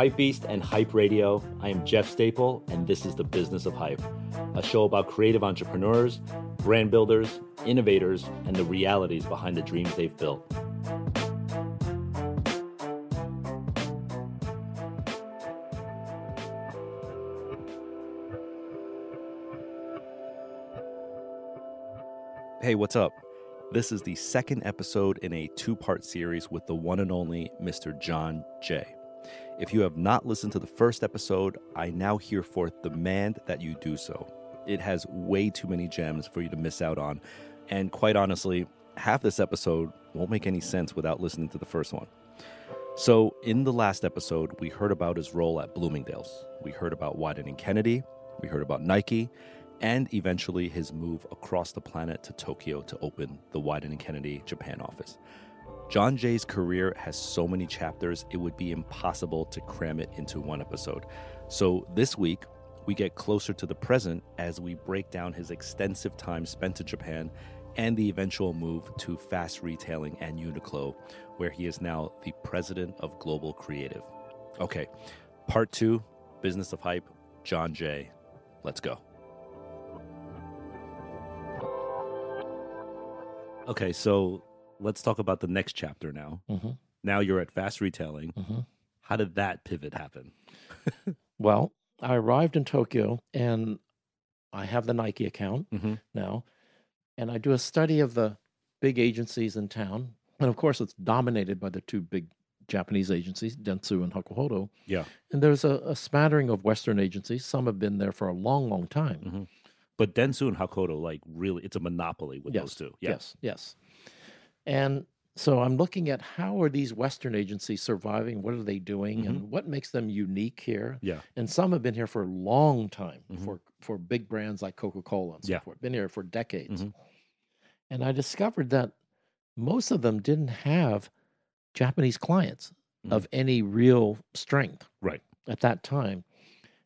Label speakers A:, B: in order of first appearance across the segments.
A: Hypebeast and Hype Radio. I am Jeff Staple, and this is The Business of Hype, a show about creative entrepreneurs, brand builders, innovators, and the realities behind the dreams they've built. Hey, what's up? This is the second episode in a two part series with the one and only Mr. John Jay. If you have not listened to the first episode, I now hereforth demand that you do so. It has way too many gems for you to miss out on, and quite honestly, half this episode won't make any sense without listening to the first one. So, in the last episode, we heard about his role at Bloomingdale's. We heard about Wieden Kennedy. We heard about Nike and eventually his move across the planet to Tokyo to open the Wieden Kennedy Japan office. John Jay's career has so many chapters, it would be impossible to cram it into one episode. So this week, we get closer to the present as we break down his extensive time spent in Japan and the eventual move to fast retailing and Uniqlo, where he is now the president of Global Creative. Okay, part two Business of Hype, John Jay. Let's go. Okay, so let's talk about the next chapter now.
B: Mhm.
A: Now you're at fast retailing.
B: Mhm.
A: How did that pivot happen?
B: Well, I arrived in Tokyo and I have the Nike account
A: Mhm.
B: now, and I do a study of the big agencies in town. And of course, it's dominated by the two big Japanese agencies, Dentsu and Hakuhodo.
A: Yeah.
B: And there's a, a smattering of Western agencies. Some have been there for a long, long time.
A: Mhm. But Dentsu and Hakuhodo, like really, it's a monopoly with
B: Yes,
A: those two. Yeah.
B: Yes, yes. And so I'm looking at how are these Western agencies surviving? What are they doing? And what makes them unique here?
A: Mm-hmm. Yeah.
B: And some have been here for a long time
A: Mhm.
B: for, for big brands like Coca Cola and so
A: Yeah.
B: forth. Been here for decades.
A: Mhm.
B: And I discovered that most of them didn't have Japanese clients of any real strength
A: Mm-hmm. Right.
B: at that time.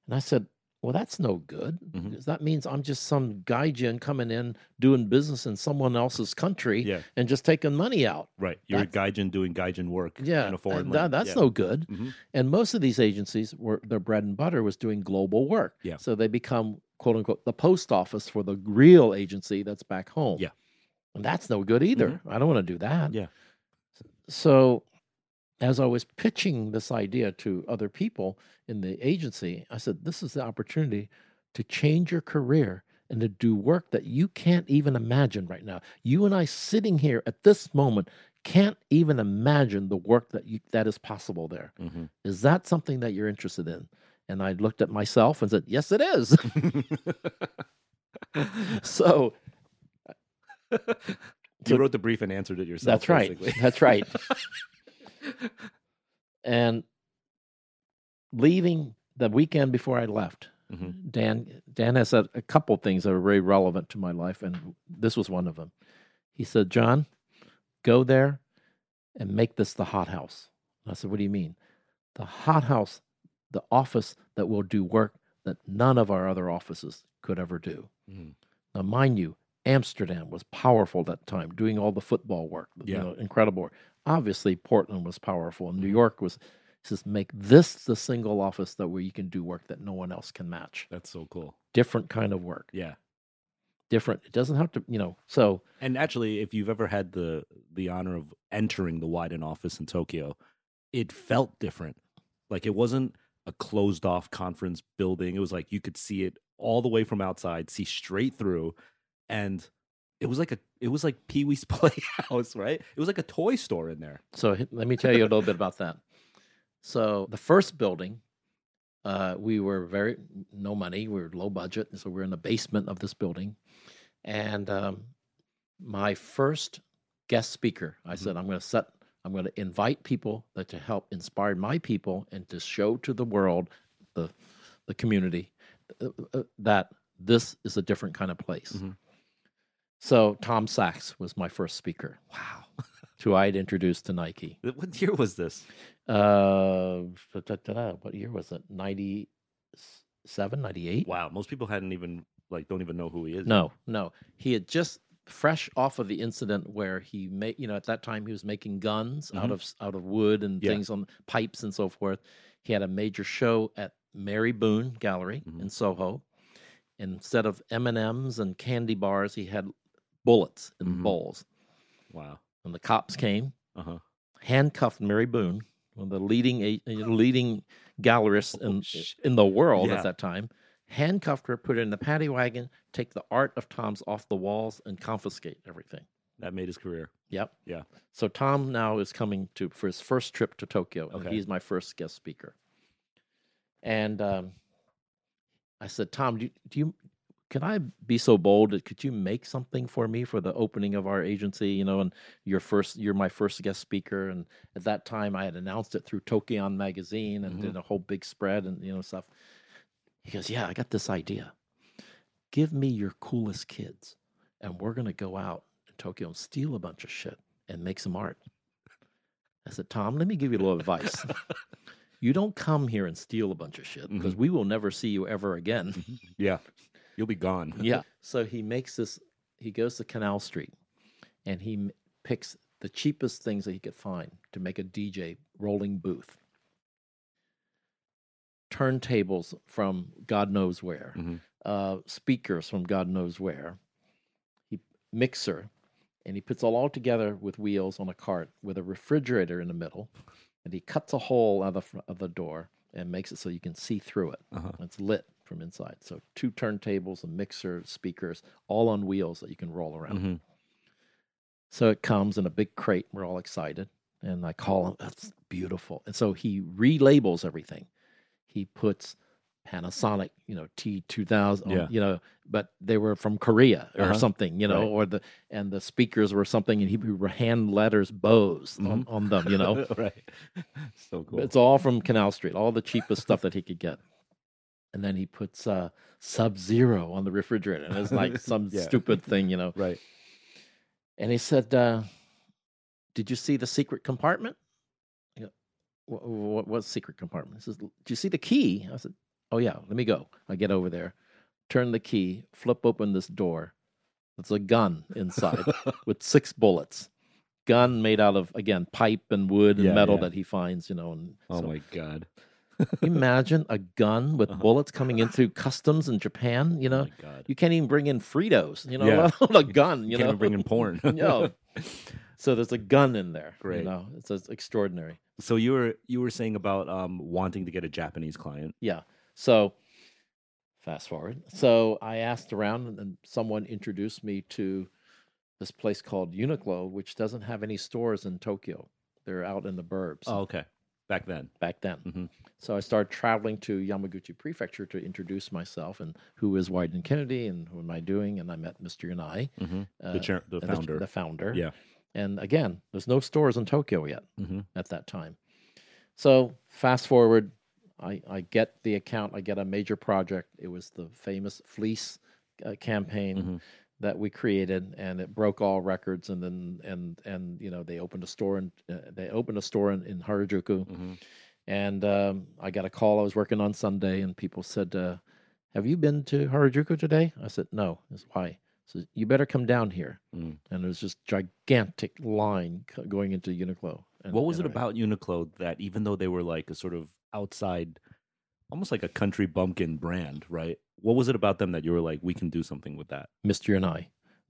B: And I said, well, that's no good.
A: Mhm.
B: because That means I'm just some gaijin coming in doing business in someone else's country
A: Yeah.
B: and just taking money out.
A: Right. You're a gaijin doing gaijin work
B: Yeah,
A: in a foreign
B: that- that's
A: yeah.
B: no good.
A: Mhm.
B: And most of these agencies were their bread and butter was doing global work.
A: Yeah.
B: So they become quote unquote the post office for the real agency that's back home.
A: Yeah.
B: And that's no good either. I don't want to do that.
A: Yeah.
B: So as I was pitching this idea to other people in the agency, I said, This is the opportunity to change your career and to do work that you can't even imagine right now. You and I sitting here at this moment can't even imagine the work that you, that is possible there.
A: Mhm.
B: Is that something that you're interested in? And I looked at myself and said, Yes, it is. so
A: you wrote the brief and answered it yourself.
B: that's right. That's right. and leaving the weekend before I left,
A: Mhm.
B: Dan Dan has said a couple things that are very relevant to my life, and this was one of them. He said, "John, go there and make this the hot house." And I said, "What do you mean?" The hot house, the office that will do work that none of our other offices could ever do.
A: Mhm.
B: Now, mind you, Amsterdam was powerful at that time, doing all the football work, you
A: Yeah.
B: know, incredible work. Obviously, Portland was powerful, and New
A: Mhm.
B: York was. He says, make this the single office that where you can do work that no one else can match.
A: That's so cool.
B: Different kind of work.
A: Yeah.
B: Different. It doesn't have to, you know. So
A: And actually, if you've ever had the the honor of entering the Wieden office in Tokyo, it felt different. Like it wasn't a closed off conference building. It was like you could see it all the way from outside, see straight through, and it was like a it was like Pee Wee's Playhouse, right? It was like a toy store in there.
B: So let me tell you a little bit about that. So the first building, uh, we were very no money. We were low budget, and so we are in the basement of this building. And um, my first guest speaker, I
A: Mhm.
B: said, I'm going to set, I'm going to invite people that to help inspire my people and to show to the world, the the community, uh, uh, that this is a different kind of place.
A: Mhm.
B: So Tom Sachs was my first speaker,
A: Wow.
B: who I had introduced to Nike.
A: What year was this?
B: Uh, what year was it? 97, 98?
A: Wow. Most people hadn't even like don't even know who he is.
B: No, no. He had just fresh off of the incident where he made, you know, at that time he was making guns out
A: Mhm.
B: of out of wood and
A: Yeah.
B: things on pipes and so forth. He had a major show at Mary Boone Gallery
A: Mhm.
B: in Soho. Instead of M and M's and candy bars, he had bullets in
A: Mhm.
B: bowls.
A: Wow.
B: When the cops came,
A: Uh huh.
B: handcuffed Mary Boone, one of the leading leading gallerists
A: Oh,
B: in
A: shit.
B: in the world
A: Yeah.
B: at that time. Handcuffed her, put her in the paddy wagon, take the art of Tom's off the walls, and confiscate everything.
A: That made his career.
B: Yep.
A: Yeah.
B: So Tom now is coming to for his first trip to Tokyo, and
A: Okay.
B: he's my first guest speaker. And um, I said, Tom, do you, do you can I be so bold? Could you make something for me for the opening of our agency? You know, and your first, you're my first guest speaker, and at that time I had announced it through Tokion magazine and
A: Mhm.
B: did a whole big spread and you know stuff. He goes, Yeah, I got this idea. Give me your coolest kids, and we're gonna go out in Tokyo and steal a bunch of shit and make some art. I said, Tom, let me give you a little advice. you don't come here and steal a bunch of shit because
A: Mhm.
B: we will never see you ever again.
A: Yeah. You'll be gone.
B: yeah. So he makes this, he goes to Canal Street and he m- picks the cheapest things that he could find to make a DJ rolling booth. Turntables from God knows where,
A: Mhm.
B: uh, speakers from God knows where, he mixer, and he puts it all together with wheels on a cart with a refrigerator in the middle, and he cuts a hole out of the, fr- of the door and makes it so you can see through it.
A: Uh-huh.
B: It's lit from inside. So two turntables, a mixer, speakers, all on wheels that you can roll around.
A: Mhm.
B: So it comes in a big crate. We're all excited. And I call him, that's beautiful. And so he relabels everything. He puts Panasonic, you know, T2000,
A: Yeah.
B: you know, but they were from Korea or
A: Uh-huh.
B: something, you know,
A: Right.
B: or the, and the speakers were something, and he hand letters Bose on,
A: Mhm.
B: on them, you know.
A: right. So cool.
B: It's all from Canal Street, all the cheapest stuff that he could get. And then he puts uh, Sub Zero on the refrigerator. And it's like some
A: Yeah.
B: stupid thing, you know.
A: right.
B: And he said, uh, Did you see the secret compartment? What, what, what secret compartment? He says, Did you see the key? I said, Oh, yeah, let me go. I get over there, turn the key, flip open this door. There's a gun inside with six bullets. Gun made out of, again, pipe and wood and
A: Yeah,
B: metal
A: yeah.
B: that he finds, you know. And
A: oh
B: so-
A: my god.
B: Imagine a gun with
A: Uh-huh.
B: bullets coming in through customs in Japan? You
A: Oh
B: know,
A: god.
B: you can't even bring in Fritos. You know,
A: Yeah.
B: a gun. You
A: You can't even bring in porn.
B: no. So there's a gun in there.
A: Great.
B: You know, it's, it's extraordinary.
A: So you were you were saying about um wanting to get a Japanese client.
B: Yeah. So fast forward. So I asked around, and- and someone introduced me to this place called Uniqlo, which doesn't have any stores in Tokyo. They're out in the burbs.
A: Oh, okay. Back then.
B: back then.
A: Mhm.
B: So I started traveling to Yamaguchi Prefecture to introduce myself and who is Wieden Kennedy and who am I doing. And I met Mr. Yanai,
A: hmm
B: uh,
A: the chair, the
B: the-
A: founder.
B: The founder.
A: Yeah.
B: And again, there's no stores in Tokyo yet
A: hmm
B: at that time. So fast forward, I, I get the account, I get a major project. It was the famous fleece uh, campaign
A: Mhm.
B: That we created, and it broke all records. And then and and you know they opened a store in uh, they opened a store in, in Harajuku,
A: hmm
B: and um, I got a call. I was working on Sunday, and people said, uh, "Have you been to Harajuku today?" I said, "No." I said, "Why?" So you better come down here.
A: Mm.
B: And it was just gigantic line going into Uniqlo. And,
A: What was it
B: I-
A: about Uniqlo that even though they were like a sort of outside, almost like a country bumpkin brand, right? What was it about them that you were like, we can do something with that?
B: Mr. Yanai.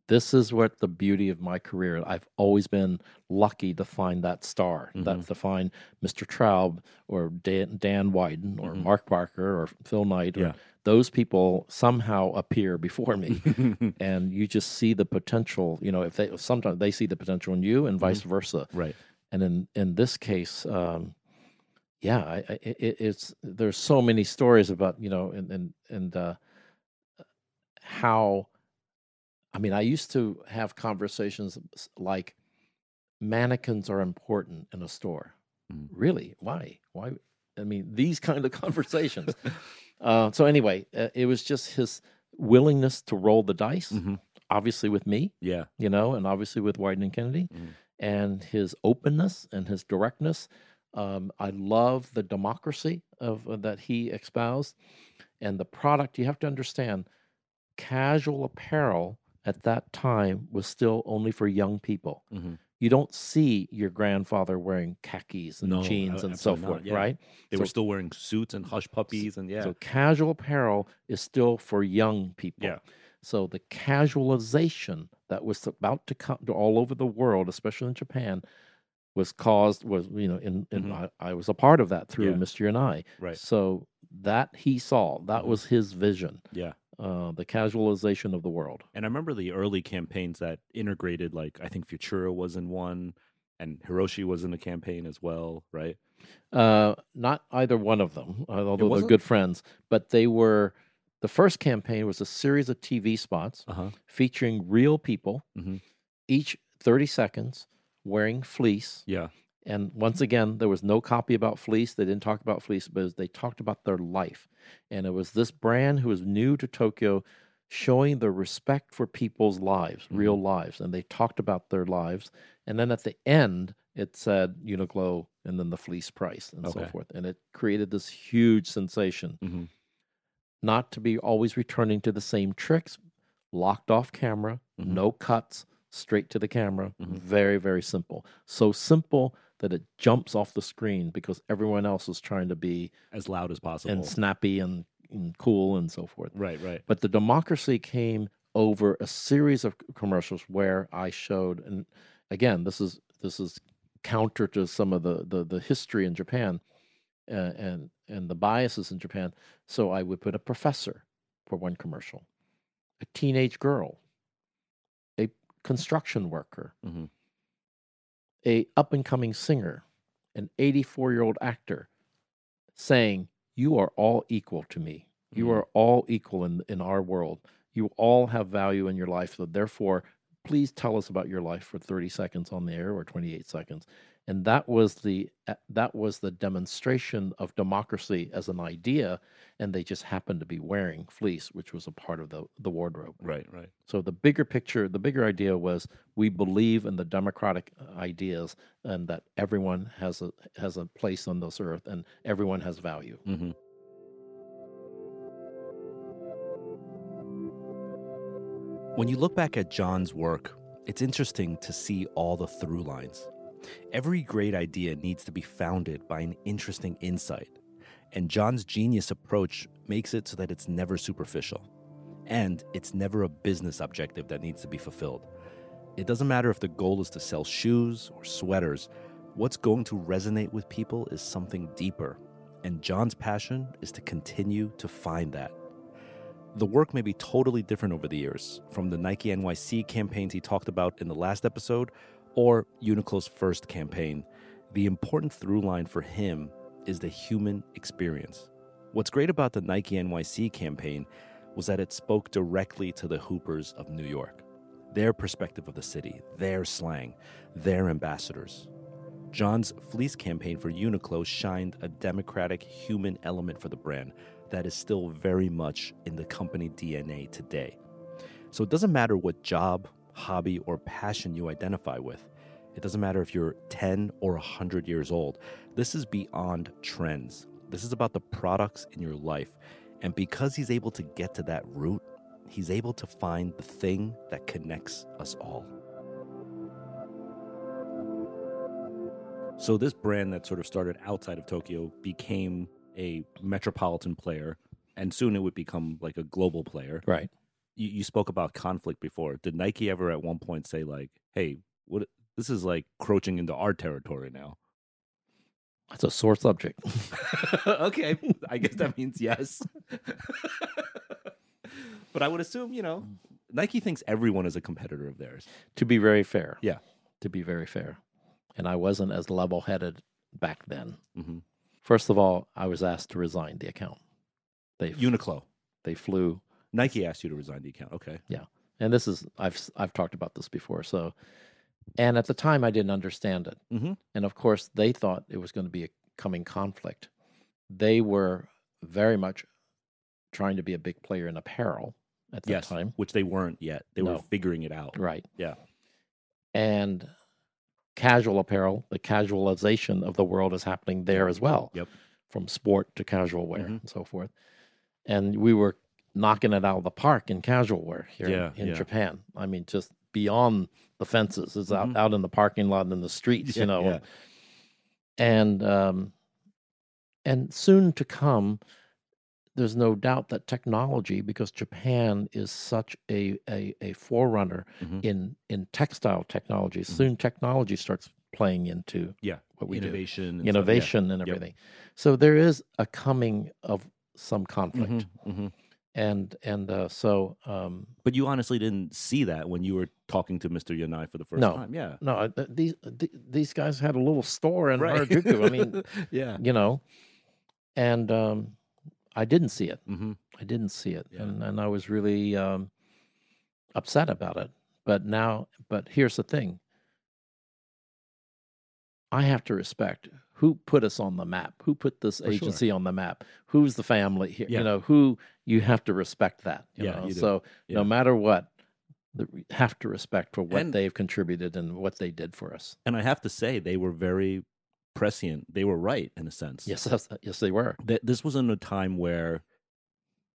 B: This is what the beauty of my career. I've always been lucky to find that star, that
A: Mhm.
B: to find Mr. Traub or Dan, Dan Wieden or
A: Mhm.
B: Mark Parker or Phil Knight. Or
A: Yeah.
B: Those people somehow appear before me. and you just see the potential. You know, if they sometimes they see the potential in you, and vice versa.
A: right.
B: And in in this case, um, yeah, I, I, it, it's there's so many stories about you know, and and and uh, how. I mean, I used to have conversations like mannequins are important in a store.
A: Mm.
B: Really? Why? Why? I mean, these kind of conversations. uh, so anyway, uh, it was just his willingness to roll the dice,
A: Mhm.
B: obviously with me,
A: Yeah.
B: you know, and obviously with Wieden and Kennedy,
A: Mhm.
B: and his openness and his directness. Um, I love the democracy of uh, that he espoused, and the product. You have to understand, casual apparel at that time was still only for young people.
A: Mhm.
B: you don't see your grandfather wearing khakis and
A: No,
B: jeans
A: a-
B: and so forth,
A: yeah.
B: right?
A: They were still wearing suits and hush puppies, and yeah,
B: So casual apparel is still for young people.
A: Yeah.
B: So the casualization that was about to come to all over the world, especially in Japan, was caused was you know in, in
A: Mhm.
B: I, I was a part of that through
A: Yeah.
B: Mr. Yanai.
A: right,
B: So that he saw that
A: Mhm.
B: was his vision.
A: yeah.
B: Uh, the casualization of the world.
A: And I remember the early campaigns that integrated, like I think Futura was in one, and Hiroshi was in a campaign as well, right?
B: Uh, not either one of them, uh, although they're good friends, but they were. The first campaign was a series of TV spots
A: Uh huh.
B: featuring real people,
A: Mhm.
B: each 30 seconds, wearing fleece.
A: Yeah.
B: And once again, there was no copy about fleece. They didn't talk about fleece, but they talked about their life. And it was this brand who was new to Tokyo showing the respect for people's lives,
A: Mm-hmm.
B: real lives. And they talked about their lives. And then at the end, it said Uniqlo and then the fleece price and so forth. And it created this huge sensation.
A: hmm
B: Not to be always returning to the same tricks, locked off camera,
A: Mhm.
B: no cuts, straight to the camera.
A: Mhm.
B: Very, very simple. So simple that it jumps off the screen because everyone else is trying to be
A: As loud as possible.
B: and snappy and, and cool and so forth.
A: right, right.
B: But the democracy came over a series of commercials where I showed, and again, this is this is counter to some of the the, the history in Japan uh, and and the biases in Japan. So I would put a professor for one commercial, a teenage girl, construction worker,
A: hmm
B: a up and coming singer, an 84 year old actor, saying, "You are all equal to me. You
A: Mhm.
B: are all equal in in our world. You all have value in your life. So therefore, please tell us about your life for 30 seconds on the air or 28 seconds." And that was the uh, that was the demonstration of democracy as an idea, and they just happened to be wearing fleece, which was a part of the the wardrobe.
A: Right, right.
B: So the bigger picture, the bigger idea was we believe in the democratic uh, ideas and that everyone has a has a place on this earth and everyone has value.
A: hmm When you look back at John's work, it's interesting to see all the through lines. Every great idea needs to be founded by an interesting insight, and John's genius approach makes it so that it's never superficial. And it's never a business objective that needs to be fulfilled. It doesn't matter if the goal is to sell shoes or sweaters, what's going to resonate with people is something deeper. And John's passion is to continue to find that. The work may be totally different over the years, from the Nike NYC campaigns he talked about in the last episode, or Uniqlo's first campaign. The important through line for him is the human experience. What's great about the Nike NYC campaign was that it spoke directly to the Hoopers of New York, their perspective of the city, their slang, their ambassadors. John's fleece campaign for Uniqlo shined a democratic human element for the brand that is still very much in the company DNA today. So it doesn't matter what job, hobby, or passion you identify with. It doesn't matter if you're 10 or 100 years old. This is beyond trends. This is about the products in your life. And because he's able to get to that root, he's able to find the thing that connects us all. So, this brand that sort of started outside of Tokyo became a metropolitan player, and soon it would become like a global player.
B: Right.
A: You, you spoke about conflict before. Did Nike ever at one point say, like, hey, what this is like crouching into our territory now?
B: That's a sore subject.
A: okay, I guess that means yes. but I would assume, you know, Nike thinks everyone is a competitor of theirs.
B: to be very fair.
A: Yeah.
B: To be very fair. And I wasn't as level headed back then.
A: hmm
B: First of all, I was asked to resign the account. They
A: Uniqlo.
B: they flew
A: Nike asked you to resign the account. Okay. Yeah.
B: And this is I've I've talked about this before. So, and at the time I didn't understand it,
A: Mm-hmm.
B: and of course they thought it was going to be a coming conflict. They were very much trying to be a big player in apparel at that
A: Yes.
B: time,
A: Which they weren't yet. They were figuring it out.
B: right?
A: Yeah.
B: and casual apparel, the casualization of the world is happening there as well.
A: Yep.
B: From sport to casual wear
A: Mhm.
B: and so forth. And we were knocking it out of the park in casual wear here
A: Yeah,
B: in
A: yeah.
B: Japan. I mean, just beyond the fences. It's
A: Mhm.
B: out out in the parking lot and in the streets, you know.
A: yeah.
B: And um, and soon to come, there's no doubt that technology, because Japan is such a a, a forerunner
A: Mhm.
B: in in textile technology.
A: Mhm.
B: Soon technology starts playing into
A: Yeah.
B: what we do
A: Innovation. stuff, yeah.
B: innovation and
A: Yep.
B: everything. So there is a coming of some conflict,
A: Mhm, mhm.
B: And and uh, so um,
A: But you honestly didn't see that when you were talking to Mr. Yanai for the first
B: No.
A: time. Yeah.
B: no, uh, th- these th- these guys had a little store in
A: Right.
B: Harajuku. I mean,
A: yeah.
B: you know, and um, I didn't see it.
A: hmm
B: I didn't see it,
A: Yeah.
B: and and I was really um, upset about it. But now, but here's the thing: I have to respect who put us on the map, who put this
A: For sure.
B: agency on the map, who's the family here.
A: Yeah.
B: You know, who you have to respect that. You
A: Yeah,
B: so
A: Yeah.
B: no matter what, we have to respect for what
A: And-
B: they've contributed and what they did for us.
A: And I have to say, they were very prescient. They were right in a sense.
B: Yes, yes, they were.
A: That this was in a time where,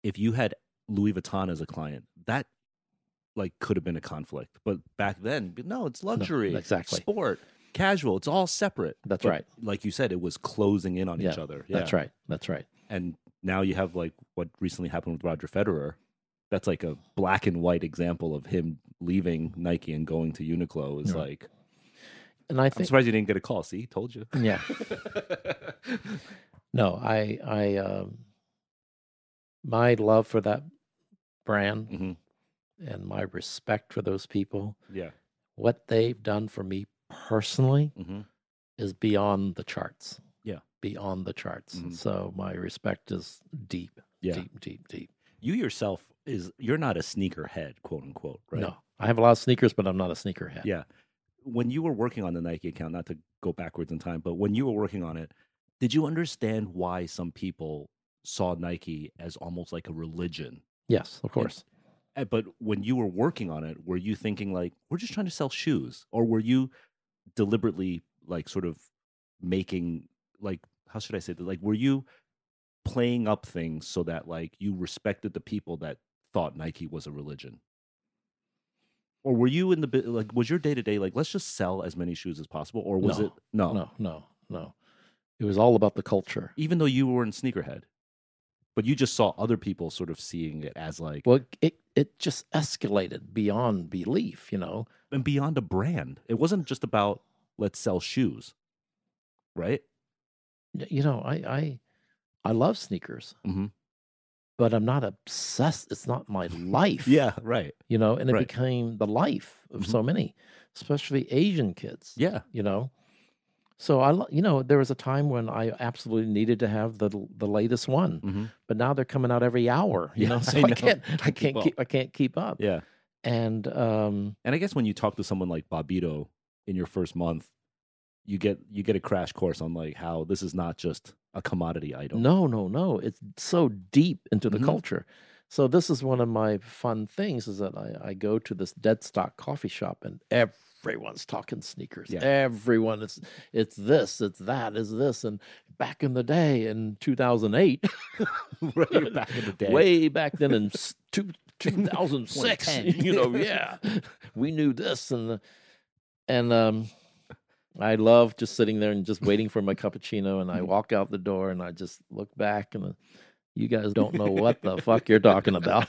A: if you had Louis Vuitton as a client, that like could have been a conflict. But back then, no, it's luxury,
B: exactly.
A: sport, casual. It's all separate.
B: That's
A: But
B: right.
A: Like you said, it was closing in on
B: Yeah,
A: each other.
B: That's right. That's right.
A: And now you have like what recently happened with Roger Federer. That's like a black and white example of him leaving Nike and going to Uniqlo. Is
B: Yeah.
A: like
B: And I
A: I'm surprised you didn't get a call. See, told you.
B: yeah, no, I, I, um, my love for that brand
A: hmm
B: and my respect for those people,
A: Yeah.
B: what they've done for me personally
A: hmm
B: is beyond the charts.
A: Yeah.
B: Beyond the charts.
A: Mhm.
B: So my respect is deep,
A: Yeah.
B: deep, deep, deep.
A: You yourself is you're not a sneaker head, quote unquote, right?
B: No, I have a lot of sneakers, but I'm not a sneakerhead.
A: Yeah. When you were working on the Nike account, not to go backwards in time, but when you were working on it, did you understand why some people saw Nike as almost like a religion?
B: Yes, of course.
A: Uh, But when you were working on it, were you thinking like, we're just trying to sell shoes? Or were you deliberately like sort of making like how should I say that? Like were you playing up things so that like you respected the people that thought Nike was a religion? Or were you in the like was your day to day like let's just sell as many shoes as possible? Or was
B: No,
A: it no,
B: No, no, no. It was all about the culture.
A: even though you were in sneakerhead, but you just saw other people sort of seeing it as like
B: Well, it it just escalated beyond belief, you know.
A: and beyond a brand. It wasn't just about let's sell shoes, right?
B: You know, I I I love sneakers,
A: Mhm.
B: but I'm not obsessed. It's not my life.
A: Yeah, right.
B: You know, and it
A: Right.
B: became the life of
A: Mhm.
B: so many, especially Asian kids.
A: Yeah,
B: you know so i you know there was a time when i absolutely needed to have the the latest one
A: hmm
B: but now they're coming out every hour you
A: Yeah,
B: know so
A: I
B: i,
A: know.
B: can't i
A: Can't keep
B: can't keep i can't keep up
A: yeah.
B: and um
A: And I guess when you talk to someone like Bobbito in your first month, you get you get a crash course on like how this is not just a commodity item.
B: no no no it's so deep into the
A: Mhm.
B: culture so this is one of my fun things is that I, I go to this dead stock coffee shop and everyone's talking sneakers
A: Yeah.
B: everyone it's it's this it's that is this and back in the day in 2008
A: right back in the day.
B: way back then in two, 2006 you know yeah we knew this and the, and um i love just sitting there and just waiting for my cappuccino and i
A: Mhm.
B: walk out the door and i just look back and uh, you guys don't know what the fuck you're talking about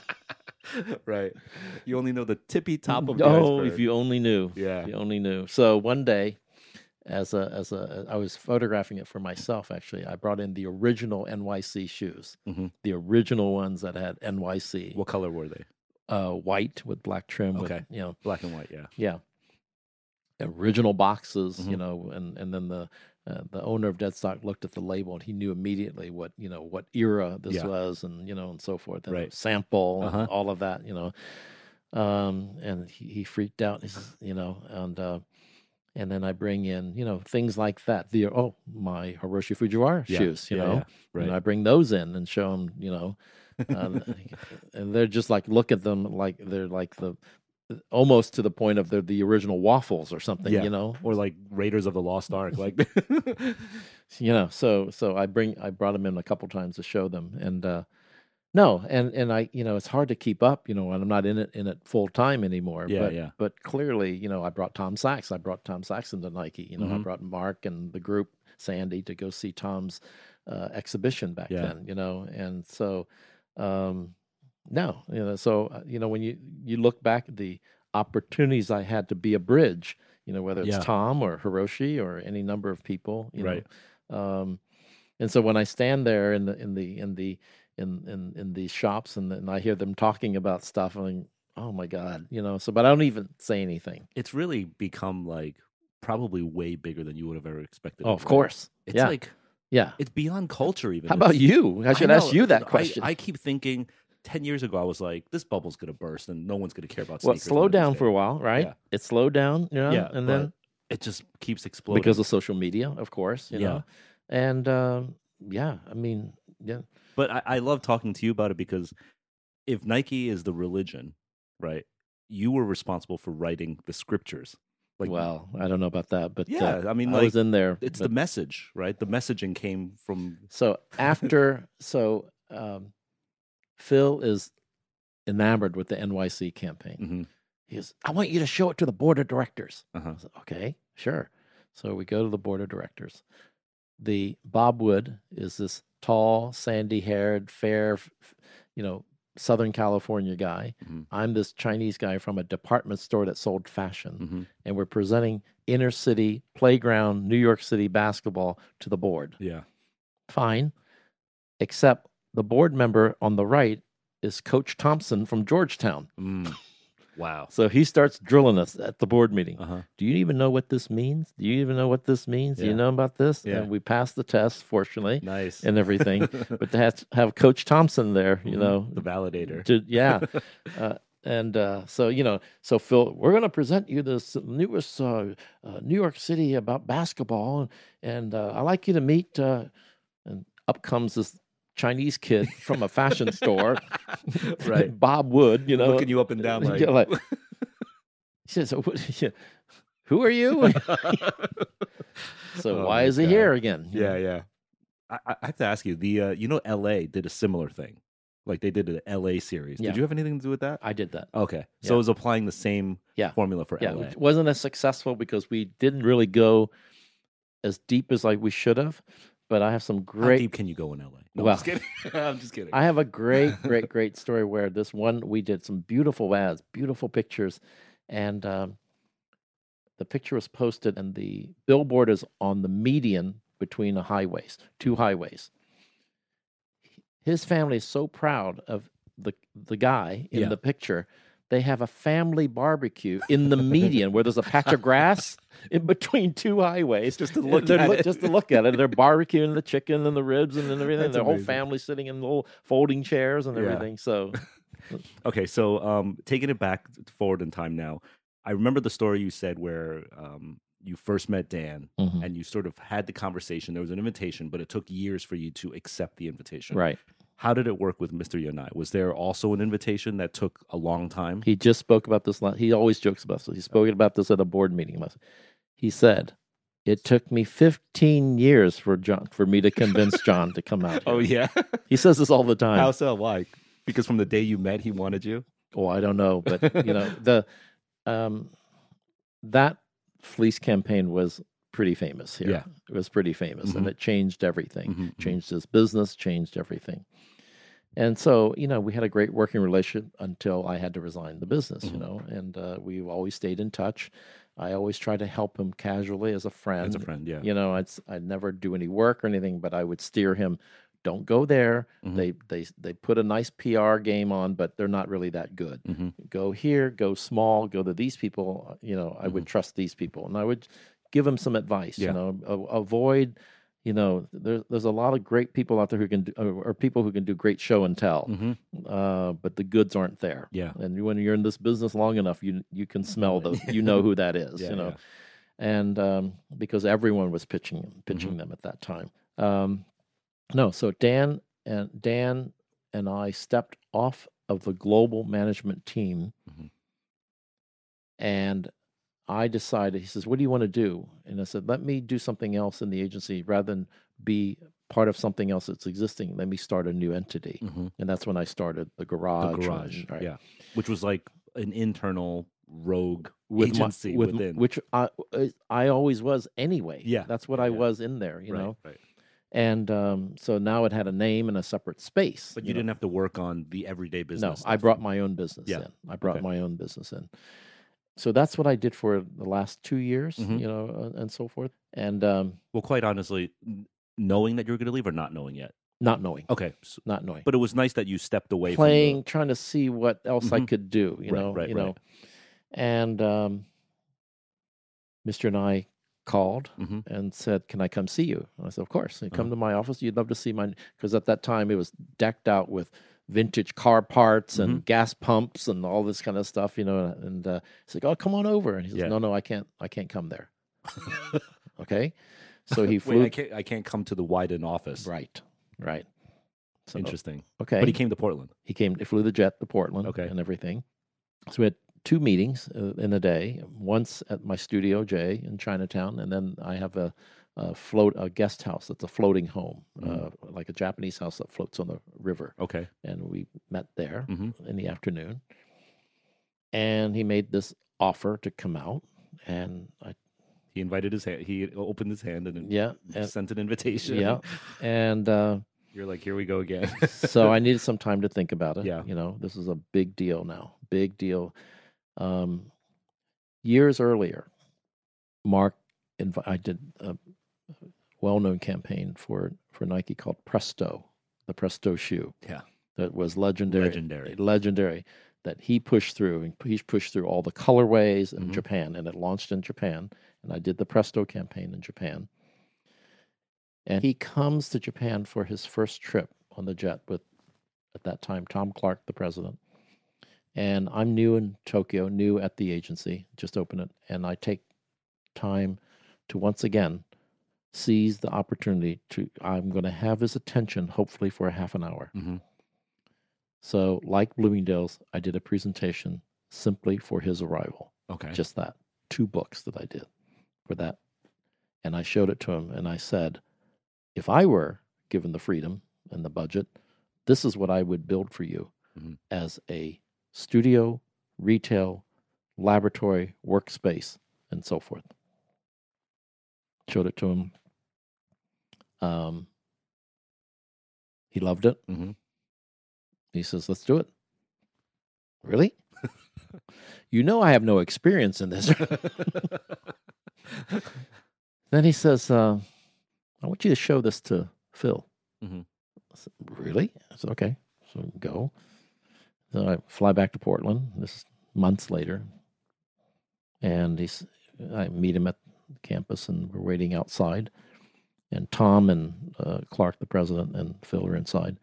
A: right. You only know the tippy top of the
B: oh if you only knew
A: Yeah.
B: if you only knew so one day as a as a i was photographing it for myself actually i brought in the original nyc shoes
A: Mhm.
B: the original ones that had nyc
A: What color were they?
B: uh, white with black trim. With,
A: Okay.
B: you know,
A: Black and white, yeah.
B: yeah, original boxes. You
A: Mhm.
B: know, and and then the uh, the owner of Deadstock looked at the label and he knew immediately what you know what era this
A: Yeah.
B: was, and you know, and so forth, and
A: Right.
B: sample, and
A: Uh-huh.
B: all of that. You know, um, and he, he freaked out. You know, and. Uh, and then I bring in, you know, things like that. The oh, my Hiroshi Fujiwara
A: Yeah,
B: shoes, you
A: yeah,
B: know,
A: right.
B: and I bring those in and show them, you know, um, and they're just like look at them like they're like the almost to the point of they're the original waffles or something,
A: Yeah.
B: you know,
A: or like Raiders of the Lost Ark, like
B: you know. So so I bring I brought them in a couple times to show them, and uh, No, and and I, you know, it's hard to keep up, you know, and I'm not in it in it full time anymore.
A: Yeah,
B: but
A: yeah.
B: but clearly, you know, I brought Tom Sachs. I brought Tom Sachs into Nike. You know, I
A: Mhm.
B: brought Mark and the group, Sandy, to go see Tom's uh, exhibition back
A: Yeah.
B: then. You know, and so um, no, you know, so uh, you know, when you you look back at the opportunities I had to be a bridge, you know, whether it's
A: Yeah.
B: Tom or Hiroshi or any number of people, you
A: Right.
B: know. Um, and so when I stand there in the in the in the in in, in these shops and, and I hear them talking about stuff, I'm like, oh my god, you know. So, but I don't even say anything.
A: It's really become like probably way bigger than you would have ever expected.
B: Oh, of
A: right?
B: course,
A: It's
B: yeah,
A: like
B: yeah.
A: it's beyond culture even.
B: How about
A: It's-
B: you? I should ask
A: know,
B: you that
A: I-
B: question.
A: I, keep thinking 10 years ago, I was like, this bubble's going to burst and no one's going to care about
B: well,
A: sneakers.
B: slow
A: one
B: down for a while, right?
A: Yeah.
B: It slowed down, you know,
A: Yeah,
B: and then
A: it just keeps exploding.
B: because of social media, of course, you
A: Yeah.
B: know, and um, yeah, I mean, yeah,
A: But I, I love talking to you about it because if Nike is the religion, right, you were responsible for writing the scriptures. Like,
B: well, I don't know about that, but uh,
A: yeah, I mean,
B: I was in there.
A: it's
B: but-
A: the message, right? The messaging came from,
B: So after, so um, Phil is enamored with the NYC campaign.
A: Mhm.
B: He goes, I want you to show it to the board of directors.
A: uh-huh.
B: I said, okay, sure. So we go to the board of directors. The Bob Wood is this tall, sandy haired, fair, you know, Southern California guy.
A: Mhm.
B: I'm this Chinese guy from a department store that sold fashion.
A: hmm
B: And we're presenting inner city playground, New York City basketball to the board
A: Yeah.
B: fine, except the board member on the right is Coach Thompson from Georgetown.
A: Mm. Wow.
B: So he starts drilling us at the board meeting.
A: Uh huh.
B: Do you even know what this means? Do you even know what this means? Do you know about this?
A: Yeah.
B: And we passed the test, fortunately,
A: Nice.
B: and everything. but to have, have Coach Thompson there, you
A: Mhm.
B: know,
A: the validator.
B: to, yeah. Uh, and uh, so you know, so Phil, we're going to present you this newest uh, uh, New York City about basketball, and, and uh, I'd like you to meet. Uh, and up comes this Chinese kid from a fashion store,
A: Right.
B: Bob Wood. You know,
A: Looking you up and down like,
B: Yeah, like- he says, "What- yeah, "Who are you?" so
A: Oh
B: why is he here again?
A: Yeah, yeah. I, I have to ask you. The uh, you know, L.A. did a similar thing. Like they did an L.A. series.
B: Yeah.
A: Did you have anything to do with that?
B: I did that.
A: Okay, so it was applying the same
B: Yeah.
A: formula for
B: Yeah,
A: L.A.
B: it wasn't as successful because we didn't really go as deep as like we should have. But I have some great.
A: How deep can you go in L.A.? No,
B: Well,
A: I'm just kidding. I'm just kidding.
B: I have a great, great, great story where this one we did some beautiful ads, beautiful pictures, and um, the picture was posted, and the billboard is on the median between the highways, two highways. His family is so proud of the the guy in
A: Yeah.
B: the picture. They have a family barbecue in the median where there's a patch of grass in between two highways.
A: Just to look at it.
B: Just to look at it. They're barbecuing the chicken and the ribs and everything.
A: That's
B: Their whole family sitting in little folding chairs and
A: Yeah.
B: everything. So
A: Okay, so um, taking it back forward in time now, I remember the story you said where um, you first met Dan
B: Mhm.
A: and you sort of had the conversation. There was an invitation, but it took years for you to accept the invitation.
B: right.
A: How did it work with Mr. Yanai? Was there also an invitation that took a long time?
B: He just spoke about this. He always jokes about this. He spoke about this at a board meeting. He said, "It took me 15 years for John for me to convince John to come out."
A: oh yeah.
B: he says this all the time.
A: How so? Why? Because from the day you met, he wanted you.
B: Oh, I don't know, but you know the um, that fleece campaign was pretty famous here.
A: Yeah.
B: It was pretty famous, and
A: Mhm.
B: it changed everything.
A: Mhm, mhm.
B: Changed his business, changed everything. And so, you know, we had a great working relationship until I had to resign the business. You
A: Mhm.
B: know, and uh, we always stayed in touch. I always tried to help him casually as a friend.
A: As a friend, yeah.
B: You know, I'd I'd never do any work or anything, but I would steer him. Don't go there.
A: Mhm.
B: They they they put a nice PR game on, but they're not really that good.
A: Mhm.
B: Go here, go small, go to these people. uh, You know, I would trust these people, and I would give them some advice.
A: Mm-hmm. Yeah.
B: You know, a- avoid. You know, there's there's a lot of great people out there who can do, or, people who can do great show and tell,
A: Mhm.
B: uh, but the goods aren't there.
A: Yeah.
B: And when you're in this business long enough, you you can smell those. You know who that is.
A: Yeah,
B: you know
A: yeah.
B: and um, because everyone was pitching
A: Mm-hmm.
B: pitching them at that time. Um, no, so Dan and Dan and I stepped off of the global management team,
A: Mhm.
B: and I decided. He says, "What do you want to do?" And I said, "Let me do something else in the agency rather than be part of something else that's existing. Let me start a new entity,
A: Mhm.
B: and that's when I started the
A: The
B: garage. and- right.
A: yeah, which was like an internal rogue
B: with my-
A: agency
B: with,
A: within.
B: which I uh, I always was anyway.
A: Yeah,
B: that's what I
A: yeah.
B: was in there, you
A: right,
B: know.
A: right.
B: And um, so now it had a name and a separate space.
A: But you,
B: know.
A: didn't have to work on the everyday business.
B: No.
A: I
B: brought my own business
A: Yeah,
B: in. I brought
A: okay.
B: my own business in. So that's what I did for the last two years,
A: Mhm.
B: you know, and so forth. And um,
A: Well, quite honestly, knowing that you were going to leave or not knowing yet.
B: not knowing,
A: Okay, so,
B: not knowing,
A: but it was nice that you stepped away from
B: playing, trying to see what else I
A: Mhm.
B: could do, you
A: Right,
B: know,
A: right,
B: you
A: right.
B: know. And um, Mr. Yanai called
A: Mhm.
B: and said, "Can I come see you?" And I said, "Of course. You come
A: Uh-huh.
B: to my office. You'd love to see my because at that time it was decked out with vintage car parts
A: Mm-hmm.
B: and gas pumps and all this kind of stuff, you know." And uh, he's like, "Oh, come on over." And he says,
A: Yeah.
B: "No, no, I can't. I can't come there." okay, so he flew.
A: Wait, I can't. I can't come to the Wieden office.
B: right, right. So,
A: Interesting.
B: Okay,
A: But he came to Portland.
B: he came. He flew the jet to Portland.
A: Okay.
B: and everything. So we had two meetings uh, in a day. Once at my studio J in Chinatown, and then I have a, a float a guest house that's a floating home,
A: Mm.
B: uh, like a Japanese house that floats on the river.
A: Okay.
B: And we met there
A: Mhm.
B: in the afternoon. And he made this offer to come out, and I
A: He invited his hand. He opened his hand and
B: yeah and,
A: sent an invitation.
B: yeah, and uh,
A: You're like, here we go again.
B: so I needed some time to think about it.
A: Yeah.
B: You know, this is a big deal now. Big deal. Um, years earlier, Mark, I did a well-known campaign for for Nike called Presto, the Presto shoe.
A: Yeah.
B: That was legendary.
A: Legendary.
B: Legendary. That he pushed through, and he pushed through all the colorways in
A: Mhm.
B: Japan, and it launched in Japan. And I did the Presto campaign in Japan. And he comes to Japan for his first trip on the jet with, at that time, Tom Clark, the president. And I'm new in Tokyo, new at the agency, just opened it. And I take time to once again seize the opportunity to, I'm going to have his attention, hopefully for a half an hour.
A: hmm
B: So, like Bloomingdale's, I did a presentation simply for his arrival.
A: Okay.
B: Just that. Two books that I did for that. And I showed it to him and I said, if I were given the freedom and the budget, this is what I would build for you
A: Mhm.
B: as a studio, retail, laboratory, workspace, and so forth. Showed it to him. Um, he loved it.
A: Mhm.
B: He says, let's do it. Really? you know, I have no experience in this. then he says, uh, I want you to show this to Phil.
A: Mhm.
B: I said, really? I said, okay. So go. So I fly back to Portland. This is months later. And he's, I meet him at campus and we're waiting outside. And Tom and uh, Clark, the president, and Phil are inside.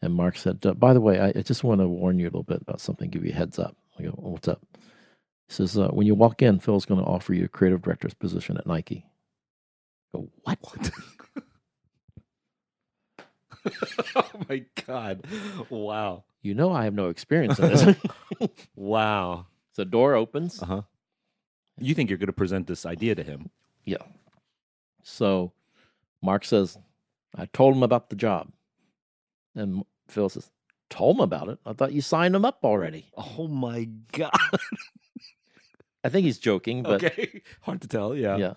B: And Mark said, uh, by the way, I, I just want to warn you a little bit about something, give you a heads up. I go, "Oh, what's up? He says, uh, when you walk in, Phil's going to offer you a creative director's position at Nike. I go, what?
A: oh my god! Wow!
B: You know I have no experience in this.
A: Wow!
B: the door opens.
A: Uh huh. You think you're going to present this idea to him?
B: Yeah. So Mark says, I told him about the job. And Phil says, Told him about it? I thought you signed him up already.
A: Oh my god!
B: I think he's joking, but
A: okay, hard to tell. Yeah.
B: yeah.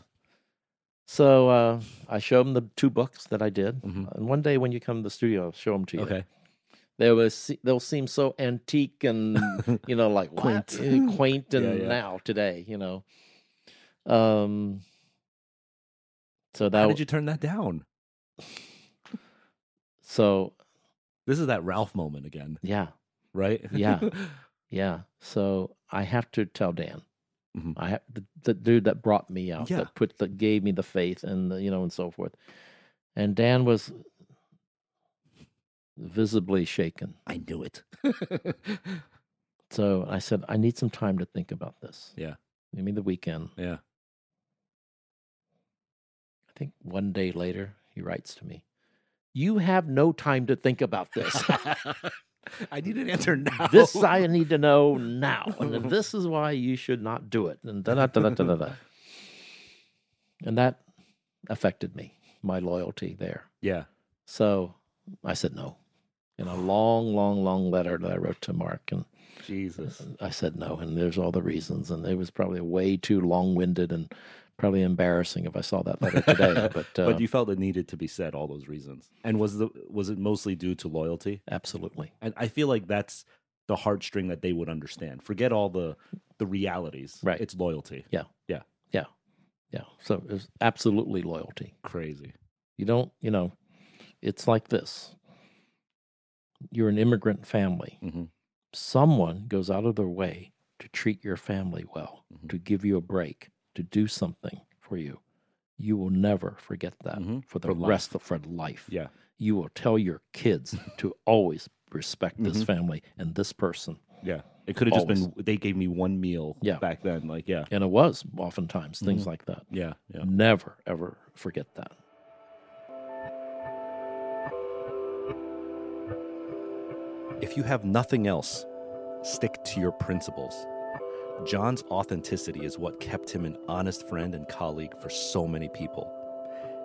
B: So uh, I show him the two books that I did.
A: Mhm.
B: And one day when you come to the studio, I'll show them to you.
A: Okay.
B: They will they'll seem so antique and you know like
A: Quaint.
B: Eh, quaint and
A: Yeah, yeah.
B: now today you know um so that
A: How did you turn that down?
B: so
A: This is that Ralph moment again,
B: yeah
A: right?
B: Yeah. yeah so i have to tell dan
A: Mhm.
B: i have the, the dude that brought me out
A: Yeah.
B: that put that gave me the faith and the, you know and so forth and dan was visibly shaken
A: I knew it.
B: so i said i need some time to think about this
A: Yeah.
B: give me the weekend
A: yeah.
B: I think one day later, he writes to me, You have no time to think about this.
A: I need an answer now.
B: this I need to know now. And this is why you should not do it. And da da da da da. And that affected me, my loyalty there.
A: Yeah.
B: So I said no. In a long, long, long letter that I wrote to Mark, and
A: Jesus.
B: I said no, and there's all the reasons, and it was probably way too long-winded and probably embarrassing if I saw that letter today. but uh,
A: but you felt it needed to be said all those reasons. And was the was it mostly due to loyalty?
B: absolutely,
A: And I feel like that's the heartstring that they would understand. Forget all the the realities.
B: Right.
A: It's loyalty.
B: yeah. Yeah, yeah, yeah. So it was absolutely loyalty.
A: Crazy.
B: You don't, you know, it's like this. You're an immigrant family.
A: hmm
B: Someone goes out of their way to treat your family well,
A: Mhm.
B: to give you a break, to do something for you. You will never forget that
A: Mhm.
B: for the
A: For life.
B: rest of for life.
A: Yeah.
B: You will tell your kids to always respect this
A: Mhm.
B: family and this person.
A: Yeah. It could have just been they gave me one meal
B: Yeah.
A: back then. Like, yeah.
B: And it was oftentimes things
A: Mhm.
B: like that.
A: Yeah. Yeah.
B: Never, ever forget that.
A: If you have nothing else, stick to your principles. John's authenticity is what kept him an honest friend and colleague for so many people.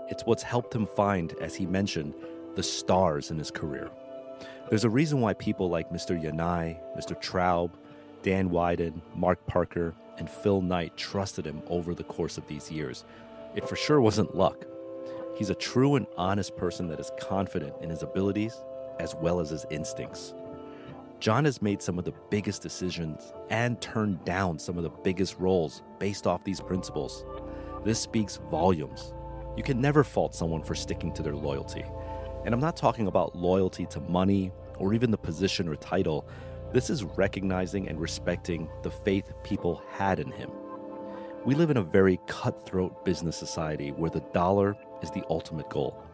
A: It's what's helped him find, as he mentioned, the stars in his career. There's a reason why people like Mr. Yanai, Mr. Traub, Dan Wieden, Mark Parker, and Phil Knight trusted him over the course of these years. It for sure wasn't luck. He's a true and honest person that is confident in his abilities as well as his instincts. John has made some of the biggest decisions and turned down some of the biggest roles based off these principles. This speaks volumes. You can never fault someone for sticking to their loyalty. And I'm not talking about loyalty to money or even the position or title. This is recognizing and respecting the faith people had in him. We live in a very cutthroat business society where the dollar is the ultimate goal.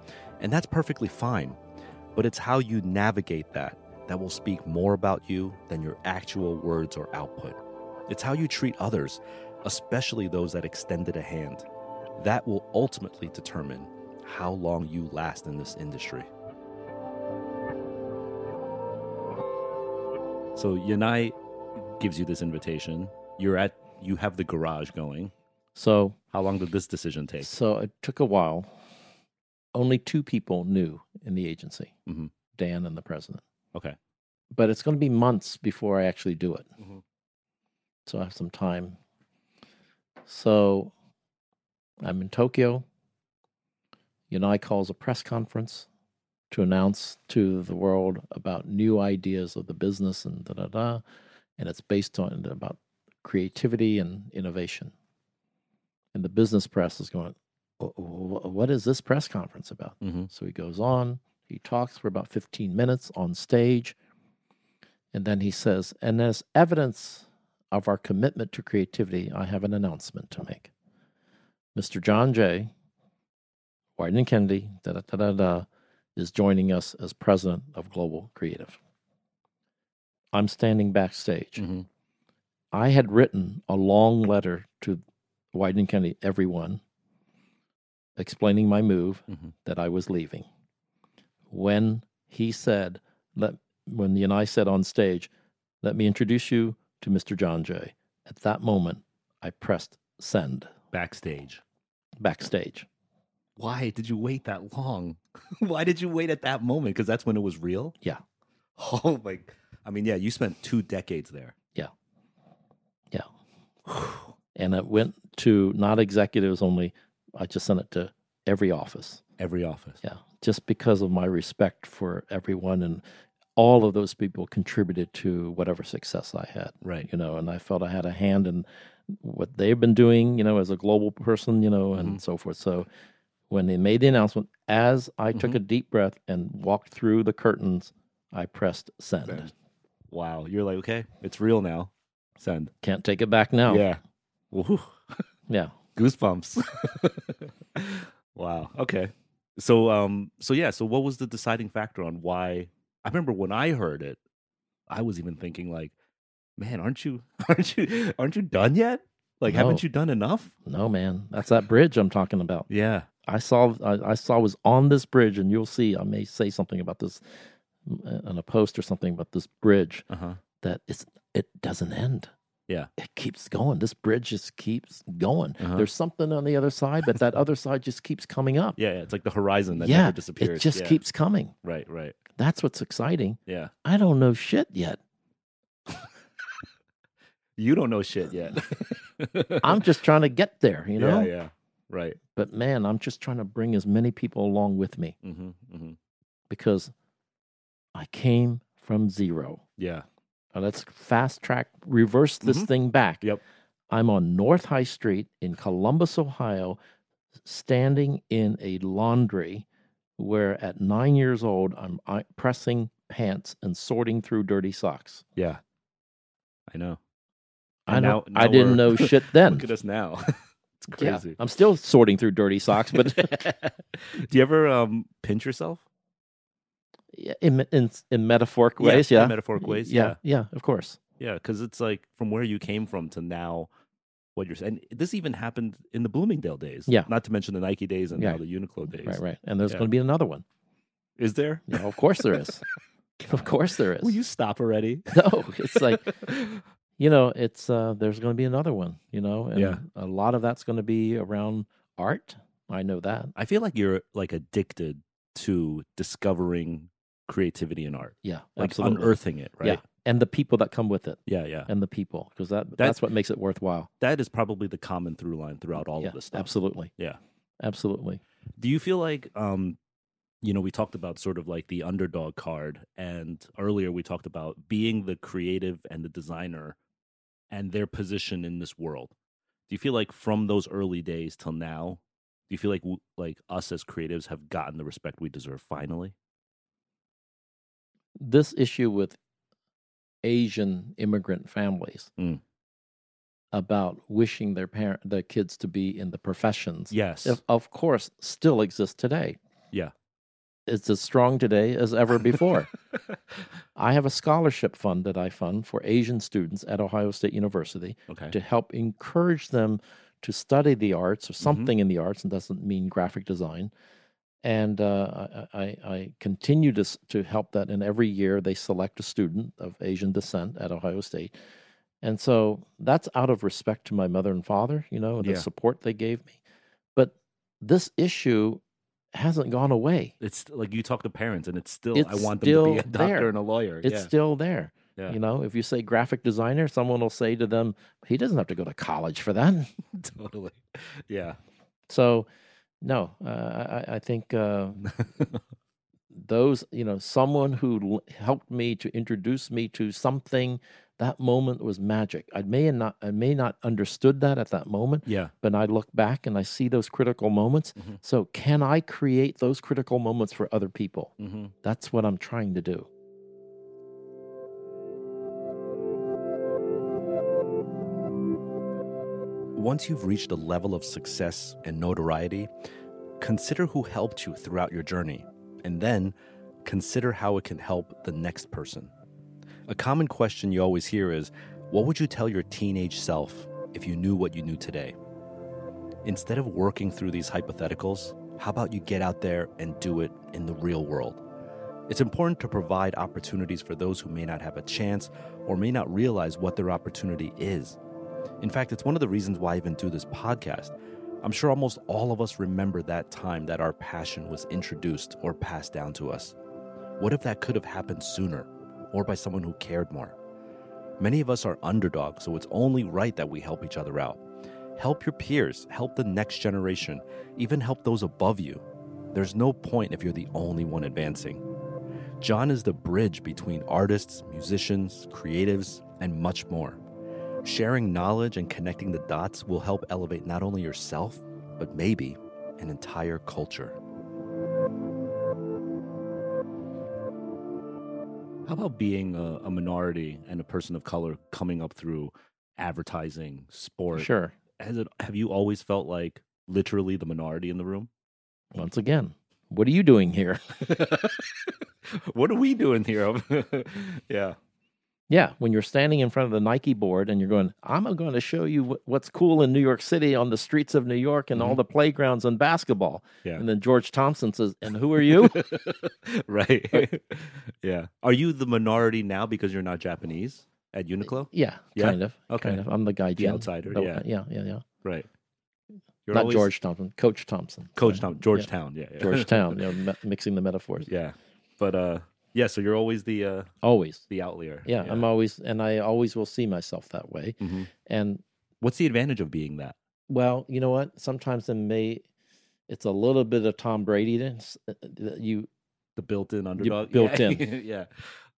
A: And that's perfectly fine. But it's how you navigate that that will speak more about you than your actual words or output. It's how you treat others, especially those that extended a hand. That will ultimately determine how long you last in this industry. So Yanai gives you this invitation. You're at you have the garage going.
B: So,
A: How long did this decision take?
B: so it took a while. Only two people knew in the agency,
A: Mhm.
B: Dan and the president.
A: Okay.
B: But it's going to be months before I actually do it.
A: Mhm.
B: So I have some time. So I'm in Tokyo. Yanai calls a press conference to announce to the world about new ideas of the business and da da da. And it's based on about creativity and innovation. And the business press is going, "Wh- wh- What is this press conference about?
A: Mm-hmm.
B: So he goes on, he talks for about 15 minutes on stage, and then he says, And as evidence of our commitment to creativity, I have an announcement to make. Mr. John Jay, Wieden and Kennedy, da da da da da, is joining us as president of Global Creative. I'm standing backstage.
A: Mm-hmm.
B: I had written a long letter to Wieden and Kennedy, everyone, explaining my move
A: Mhm.
B: that I was leaving. When he said, "Let," when the and I said on stage, "Let me introduce you to Mr. John Jay." At that moment, I pressed send
A: Backstage.
B: backstage.
A: Why did you wait that long? Why did you wait at that moment? Because that's when it was real.
B: Yeah.
A: Oh my! I mean, yeah, you spent two decades there.
B: Yeah. Yeah. And it went to not executives only. I just sent it to every office.
A: Every office.
B: Yeah, just because of my respect for everyone and all of those people contributed to whatever success I had,
A: Right.
B: you know, and I felt I had a hand in what they've been doing, you know, as a global person, you know, and
A: Mhm.
B: so forth. So when they made the announcement, as I took
A: Mhm.
B: a deep breath and walked through the curtains, I pressed send.
A: Send. Wow. You're like, okay, it's real now. Send.
B: Can't take it back now.
A: Yeah. Woo.
B: Yeah.
A: Goosebumps. wow. Okay. So um so yeah, so what was the deciding factor on why I remember when I heard it, I was even thinking like, man, aren't you aren't you aren't you done yet? Like
B: No.
A: haven't you done enough?
B: No, man, that's that bridge I'm talking about.
A: Yeah.
B: I saw I, I saw was on this bridge, and you'll see. I may say something about this on a post or something about this bridge
A: Uh-huh.
B: that it's it doesn't end.
A: Yeah.
B: it keeps going. This bridge just keeps going.
A: Uh-huh.
B: There's something on the other side, but that other side just keeps coming up.
A: Yeah, yeah, it's like the horizon that
B: yeah,
A: never disappears.
B: it just
A: Yeah.
B: keeps coming.
A: right, right.
B: That's what's exciting.
A: Yeah.
B: I don't know shit yet.
A: You don't know shit yet.
B: I'm just trying to get there, you know?
A: Yeah, yeah. Right.
B: But man, I'm just trying to bring as many people along with me
A: hmm hmm
B: because I came from zero.
A: Yeah.
B: Now let's fast track, reverse this
A: Mhm.
B: thing back.
A: Yep.
B: I'm on North High Street in Columbus, Ohio, standing in a laundry where at nine years old, I'm pressing pants and sorting through dirty socks.
A: Yeah. I know.
B: I know. I didn't know shit then.
A: Look at us now. it's
B: Yeah,
A: crazy.
B: I'm still sorting through dirty socks, but
A: Do you ever um pinch yourself?
B: Yeah, in in in metaphoric
A: Yeah,
B: ways,
A: in
B: yeah,
A: metaphoric ways,
B: yeah, yeah, of course.
A: Yeah, because it's like from where you came from to now, what you're saying. This even happened in the Bloomingdale days.
B: Yeah.
A: Not to mention the Nike days and
B: Yeah.
A: now the Uniqlo days.
B: Right, right. And there's
A: Yeah.
B: going to be another one.
A: Is there?
B: Yeah, of course there is. of course there is.
A: Will you stop already?
B: No, it's like you know, it's uh there's going to be another one. You know, and
A: Yeah.
B: a lot of that's going to be around art. I know that.
A: I feel like you're like addicted to discovering creativity in art,
B: Yeah,
A: like
B: absolutely.
A: unearthing it. Right.
B: Yeah, and the people that come with it,
A: Yeah. Yeah.
B: and the people, because that that's what makes it worthwhile.
A: That is probably the common through line throughout all
B: yeah,
A: of this stuff.
B: absolutely.
A: Yeah.
B: absolutely.
A: Do you feel like um you know, we talked about sort of like the underdog card and earlier we talked about being the creative and the designer and their position in this world. Do you feel like from those early days till now, do you feel like like us as creatives have gotten the respect we deserve finally?
B: This issue with Asian immigrant families
A: Mm.
B: about wishing their parent their kids to be in the professions
A: Yes.
B: of, of course still exists today.
A: Yeah.
B: It's as strong today as ever before. I have a scholarship fund that I fund for Asian students at Ohio State University
A: okay.
B: to help encourage them to study the arts
A: Mm-hmm.
B: or something in the arts, and doesn't mean graphic design. And uh, I, I, I continue to to help that. And every year they select a student of Asian descent at Ohio State, and so that's out of respect to my mother and father, you know, and
A: Yeah.
B: the support they gave me. But this issue hasn't gone away.
A: It's like you talk to parents and it's still I
B: It's
A: want them to be a doctor
B: there.
A: and a lawyer.
B: It's
A: yeah.
B: still there.
A: Yeah.
B: You know, if you say graphic designer, someone will say to them, he doesn't have to go to college for that.
A: totally. Yeah.
B: So, no, uh, I, I think uh, those, you know, someone who l- helped me to introduce me to something, that moment was magic. I may not, I may not understood that at that moment,
A: yeah.
B: but I look back and I see those critical moments.
A: Mhm.
B: So, can I create those critical moments for other people?
A: hmm
B: That's what I'm trying to do.
A: Once you've reached a level of success and notoriety, consider who helped you throughout your journey, and then consider how it can help the next person. A common question you always hear is What would you tell your teenage self if you knew what you knew today? Instead of working through these hypotheticals, how about you get out there and do it in the real world? It's important to provide opportunities for those who may not have a chance or may not realize what their opportunity is. In fact, it's one of the reasons why I even do this podcast. I'm sure almost all of us remember that time that our passion was introduced or passed down to us. What if that could have happened sooner or by someone who cared more? Many of us are underdogs, so it's only right that we help each other out. Help your peers, help the next generation, even help those above you. There's no point if you're the only one advancing. John is the bridge between artists, musicians, creatives, and much more. Sharing knowledge and connecting the dots will help elevate not only yourself, but maybe an entire culture. How about being a, a minority and a person of color coming up through advertising, sport?
B: Sure.
A: Has it, have you always felt like literally the minority in the room?
B: Once again, what are you doing here?
A: what are we doing here? yeah.
B: Yeah, when you're standing in front of the Nike board and you're going, I'm going to show you what's cool in New York City on the streets of New York and all
A: Mhm.
B: the playgrounds and basketball.
A: Yeah.
B: And then George Thompson says, And who are you?
A: right. yeah. Are you the minority now because you're not Japanese? at Uniqlo.
B: Yeah,
A: Yeah?
B: kind of.
A: Okay.
B: Kind of. I'm the guy.
A: The outsider,
B: The-
A: yeah.
B: yeah, yeah, yeah.
A: Right. You're
B: Not
A: always-
B: George Thompson, Coach Thompson.
A: Coach. Tom, Georgetown. Yeah, yeah.
B: Georgetown. you know, mixing the metaphors.
A: yeah, but uh, yeah. So you're always the uh,
B: Always.
A: the outlier.
B: Yeah, I'm always, and I always will see myself that way.
A: Mhm.
B: And
A: What's the advantage of being that?
B: well, you know what? Sometimes it may, it's a little bit of Tom Brady. You
A: The built-in underdog.
B: built
A: yeah.
B: in.
A: yeah.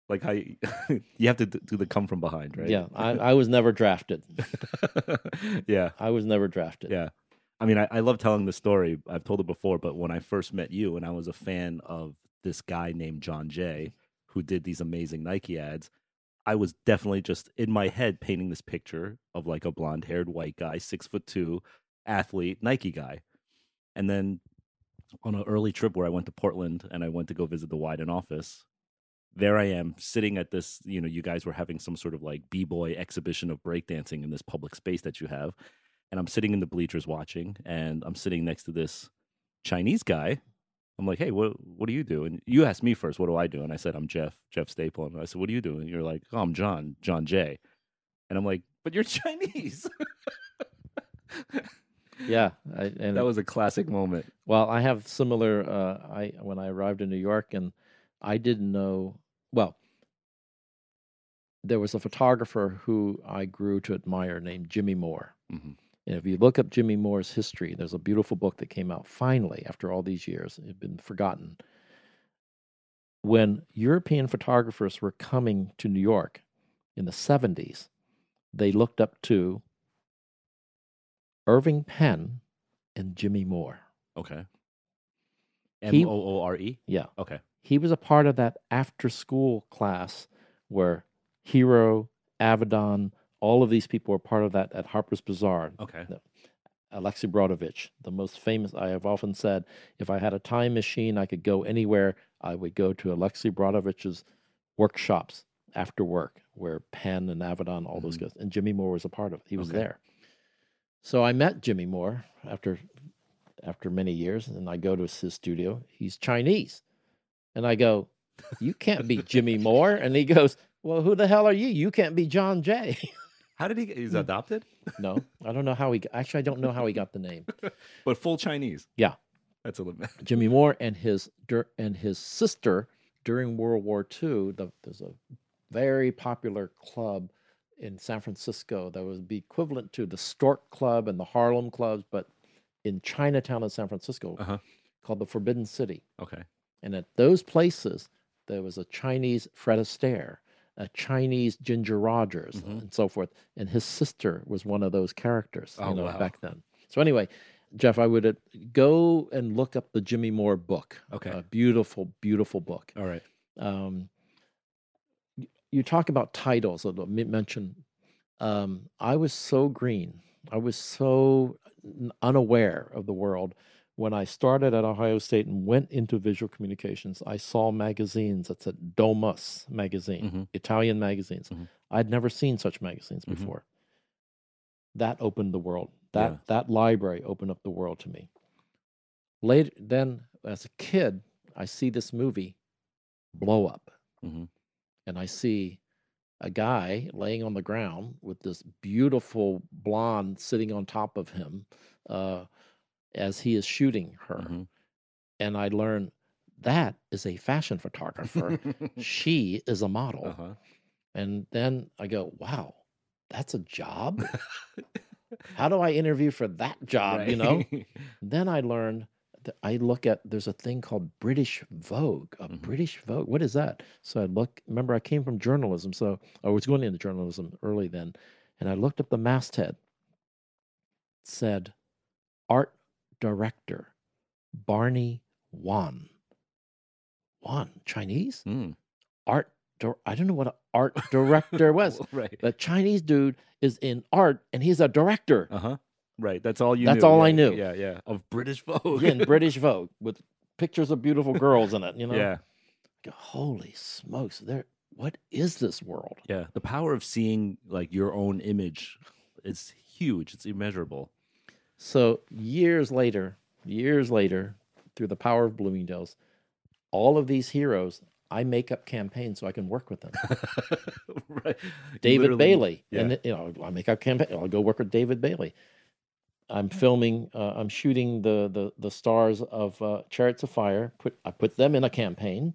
A: Like how you, you have to do the come from behind, right?
B: Yeah, I, I was never drafted.
A: yeah.
B: I was never drafted.
A: Yeah. I mean, I, I love telling the story. I've told it before, but when I first met you and I was a fan of this guy named John Jay who did these amazing Nike ads, I was definitely just in my head painting this picture of like a blonde haired white guy, six foot two, athlete, Nike guy. And then on an early trip where I went to Portland and I went to go visit the Wieden office, there I am sitting at this, you know, you guys were having some sort of like B boy exhibition of breakdancing in this public space that you have. And I'm sitting in the bleachers watching, and I'm sitting next to this Chinese guy. I'm like, hey, what what do you do? And you asked me first, what do I do? And I said, I'm Jeff, Jeff Staple. And I said, what do you do? And you're like, oh, I'm John, John Jay. And I'm like, but you're Chinese.
B: Yeah, I, and
A: that was a classic moment.
B: Well, I have similar. Uh, I when I arrived in New York, and I didn't know. Well, there was a photographer who I grew to admire named Jimmy Moore.
A: Mhm.
B: And if you look up Jimmy Moore's history, there's a beautiful book that came out finally after all these years. It had been forgotten. When European photographers were coming to New York in the 70s, they looked up to Irving Penn and Jimmy Moore.
A: Okay. M O O R E?
B: Yeah.
A: Okay.
B: he was a part of that after school class where Hiro, Avedon, all of these people were part of that at Harper's Bazaar.
A: Okay.
B: Alexei Brodovitch, the most famous. I have often said, if I had a time machine, I could go anywhere. I would go to Alexei Brodovitch's workshops after work, where Penn and Avedon, all those
A: Mhm.
B: guys, and Jimmy Moore was a part of it. He was
A: Okay.
B: there. So I met Jimmy Moore after after many years, and I go to his studio. He's Chinese, and I go, "You can't be Jimmy Moore," and he goes, "Well, who the hell are you? You can't be John Jay."
A: How did he get? He's
B: Hmm.
A: adopted,
B: no, I don't know how he. Actually, I don't know how he got the name.
A: but full Chinese.
B: Yeah.
A: That's a limit.
B: Jimmy Moore and his and his sister during World War II. The, there's a very popular club in San Francisco that would be equivalent to the Stork Club and the Harlem clubs, but in Chinatown in San Francisco,
A: Uh-huh.
B: called the Forbidden City.
A: Okay.
B: And at those places, there was a Chinese Fred Astaire, a Chinese Ginger Rogers,
A: Mhm.
B: and so forth. And his sister was one of those characters,
A: Oh,
B: you know,
A: wow.
B: back then. So anyway, Jeff, I would uh, go and look up the Jimmy Moore book.
A: Okay.
B: A beautiful, beautiful book.
A: All right.
B: Um, you talk about titles. I'll mention. Um, I was so green. I was so unaware of the world when I started at Ohio State and went into visual communications. I saw magazines that said Domus magazine,
A: Mhm.
B: Italian magazines.
A: Mhm.
B: I'd never seen such magazines
A: Mhm.
B: before. That opened the world. That
A: Yeah.
B: that library opened up the world to me. Later, then as a kid, I see this movie, Blow Up
A: Mhm.
B: and I see a guy laying on the ground with this beautiful blonde sitting on top of him uh, as he is shooting her.
A: Mhm.
B: And I learn that is a fashion photographer. she is a model.
A: uh-huh.
B: And then I go, wow, that's a job? How do I interview for that job? You know? Then I learned that I look at there's a thing called British Vogue, a
A: Mhm.
B: British Vogue. What is that? So I look. Remember, I came from journalism, so I was going into journalism early then, and I looked up the masthead. Said, art director Barney Wan. Wan, Chinese
A: Mm.
B: art. I don't know what an art director was.
A: right.
B: The Chinese dude is in art, and he's a director.
A: Uh huh. Right. That's all you.
B: That's
A: knew.
B: all I knew.
A: Yeah. Yeah. Of British Vogue.
B: in British Vogue with pictures of beautiful girls in it. You know,
A: Yeah.
B: Go, holy smokes! There, what is this world?
A: Yeah. The power of seeing like your own image is huge. It's immeasurable.
B: So years later, years later, through the power of Bloomingdale's, all of these heroes I make up campaigns so I can work with them.
A: right.
B: David
A: Literally-
B: Bailey,
A: yeah.
B: and you know, I make up campaign. I'll go work with David Bailey. I'm filming. Uh, I'm shooting the the the stars of uh, Chariots of Fire. Put I put them in a campaign,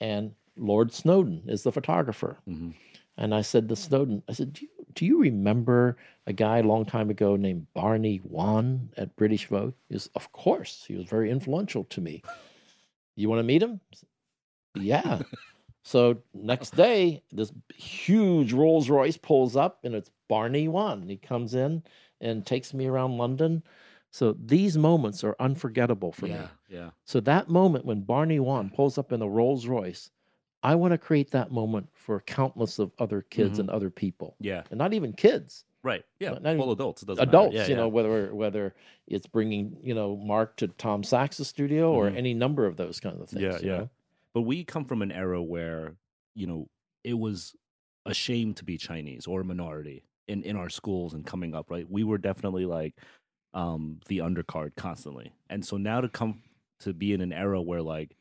B: and Lord Snowdon is the photographer.
A: Mhm.
B: And I said to Snowdon, I said, do you, do you remember a guy a long time ago named Barney Wan at British Vogue? He goes, of course. He was very influential to me. You want to meet him? Yeah. so next day, this huge Rolls Royce pulls up and it's Barney Wan. He comes in and takes me around London. So these moments are unforgettable for me.
A: yeah. Yeah.
B: So that moment when Barney Wan pulls up in a Rolls Royce, I want to create that moment for countless of other kids
A: Mhm.
B: and other people,
A: Yeah.
B: and not even kids,
A: Right. Yeah.
B: Not- not
A: Full adults.
B: Adults.
A: Yeah,
B: you know, whether whether it's bringing you know Mark to Tom Sachs' studio or
A: Mhm.
B: any number of those kinds of things.
A: Yeah, yeah.
B: know?
A: But we come from an era where, you know, it was a shame to be Chinese or a minority in, in our schools and coming up, right? We were definitely like um the undercard constantly. And so now to come to be in an era where like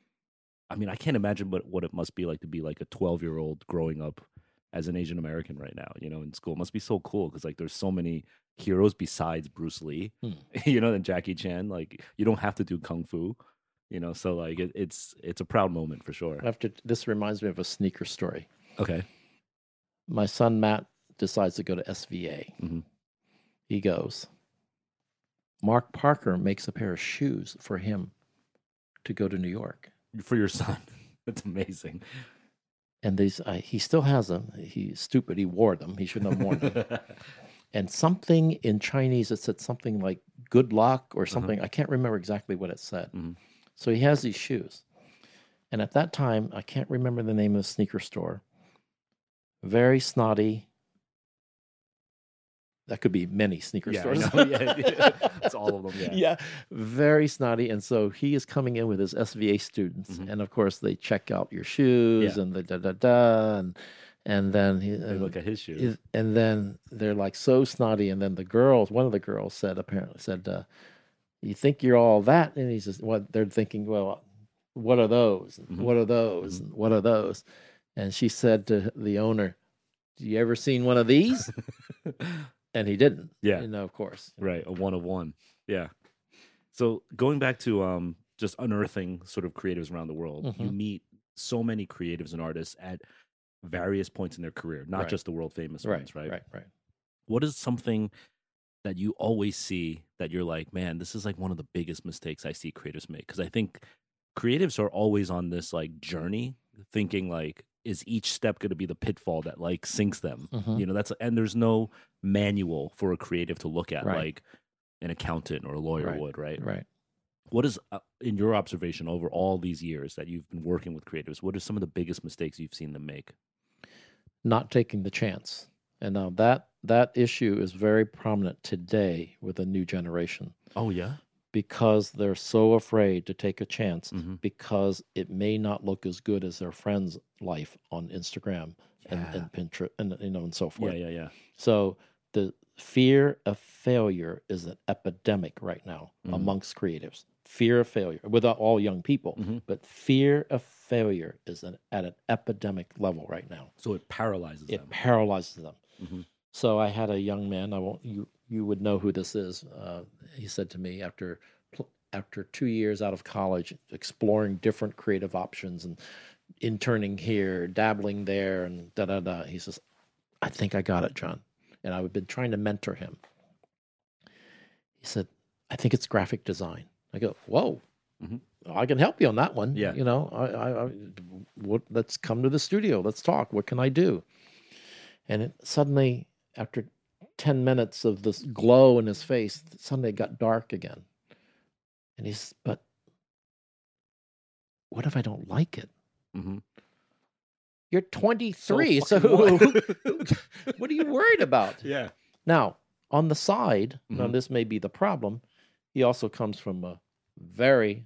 A: I mean, I can't imagine what, what it must be like to be like a 12 year old growing up as an Asian American right now, you know, in school. It must be so cool because like there's so many heroes besides Bruce Lee,
B: Hmm.
A: you know, and Jackie Chan. Like you don't have to do kung fu, you know. So like it, it's it's a proud moment for sure.
B: After this reminds me of a sneaker story.
A: Okay.
B: My son Matt decides to go to SVA.
A: Mhm.
B: He goes. Mark Parker makes a pair of shoes for him to go to New York.
A: For your son, that's amazing.
B: and these uh, he still has them. He's stupid. He wore them. He shouldn't have worn them. and something in Chinese it said something like "good luck" or something. I can't remember exactly what it said.
A: Mhm.
B: So he has these shoes, and at that time I can't remember the name of the sneaker store. Very snotty. That could be many sneaker
A: Yeah,
B: stores.
A: Yeah, yeah. It's all of them, yeah.
B: yeah, very snotty. And so he is coming in with his SVA students,
A: Mhm.
B: and of course they check out your shoes and the da da da, and and then he
A: They look at his shoes.
B: and then they're like so snotty, and then the girls, one of the girls said apparently said, uh, "You think you're all that?" And he says, "What?" They're thinking, "Well, what are those?
A: Mhm.
B: What are those? And what are those?" And she said to the owner, "Do you ever seen one of these?" and he didn't.
A: Yeah.
B: you know, of course.
A: right a one of one yeah so going back to um just unearthing sort of creatives around the world you
B: Mhm.
A: meet so many creatives and artists at various points in their career not
B: Right.
A: just the world famous
B: Right,
A: ones right
B: right, right.
A: what is something that you always see that you're like man this is like one of the biggest mistakes i see creatives make because i think creatives are always on this like journey thinking like is each step going to be the pitfall that like sinks them
B: Mhm.
A: you know that's and there's no manual for a creative to look at
B: Right.
A: like an accountant or a lawyer
B: Right.
A: would right
B: Right.
A: what is uh, in your observation over all these years that you've been working with creatives what are some of the biggest mistakes you've seen them make
B: not taking the chance. And now that that issue is very prominent today with a new generation
A: oh yeah
B: because they're so afraid to take a chance
A: mm-hmm.
B: because it may not look as good as their friend's life on Instagram and,
A: Yeah.
B: and Pinterest and you know and so forth.
A: yeah yeah yeah.
B: So the fear of failure is an epidemic right now
A: Mhm.
B: amongst creatives. Fear of failure with all young people,
A: Mhm.
B: but fear of failure is an, at an epidemic level right now.
A: so it paralyzes them.
B: It
A: them
B: paralyzes them.
A: Mhm.
B: So I had a young man. I won't. You you would know who this is. Uh, he said to me after after two years out of college, exploring different creative options and interning here, dabbling there, and da da da. He says, "I think I got it, John." And I've been trying to mentor him. He said, "I think it's graphic design." I go, "Whoa."
A: Mhm.
B: I can help you on that one.
A: Yeah.
B: You know, I, I, I what, let's come to the studio. Let's talk. What can I do? And it, suddenly, after 10 minutes of this glow in his face, suddenly it got dark again. And he's, but what if I don't like it?
A: mm-hmm.
B: You're 23, so,
A: fucking
B: what?
A: what?
B: are you worried about?
A: yeah
B: Now, on the side, now
A: Mhm.
B: this may be the problem, he also comes from a very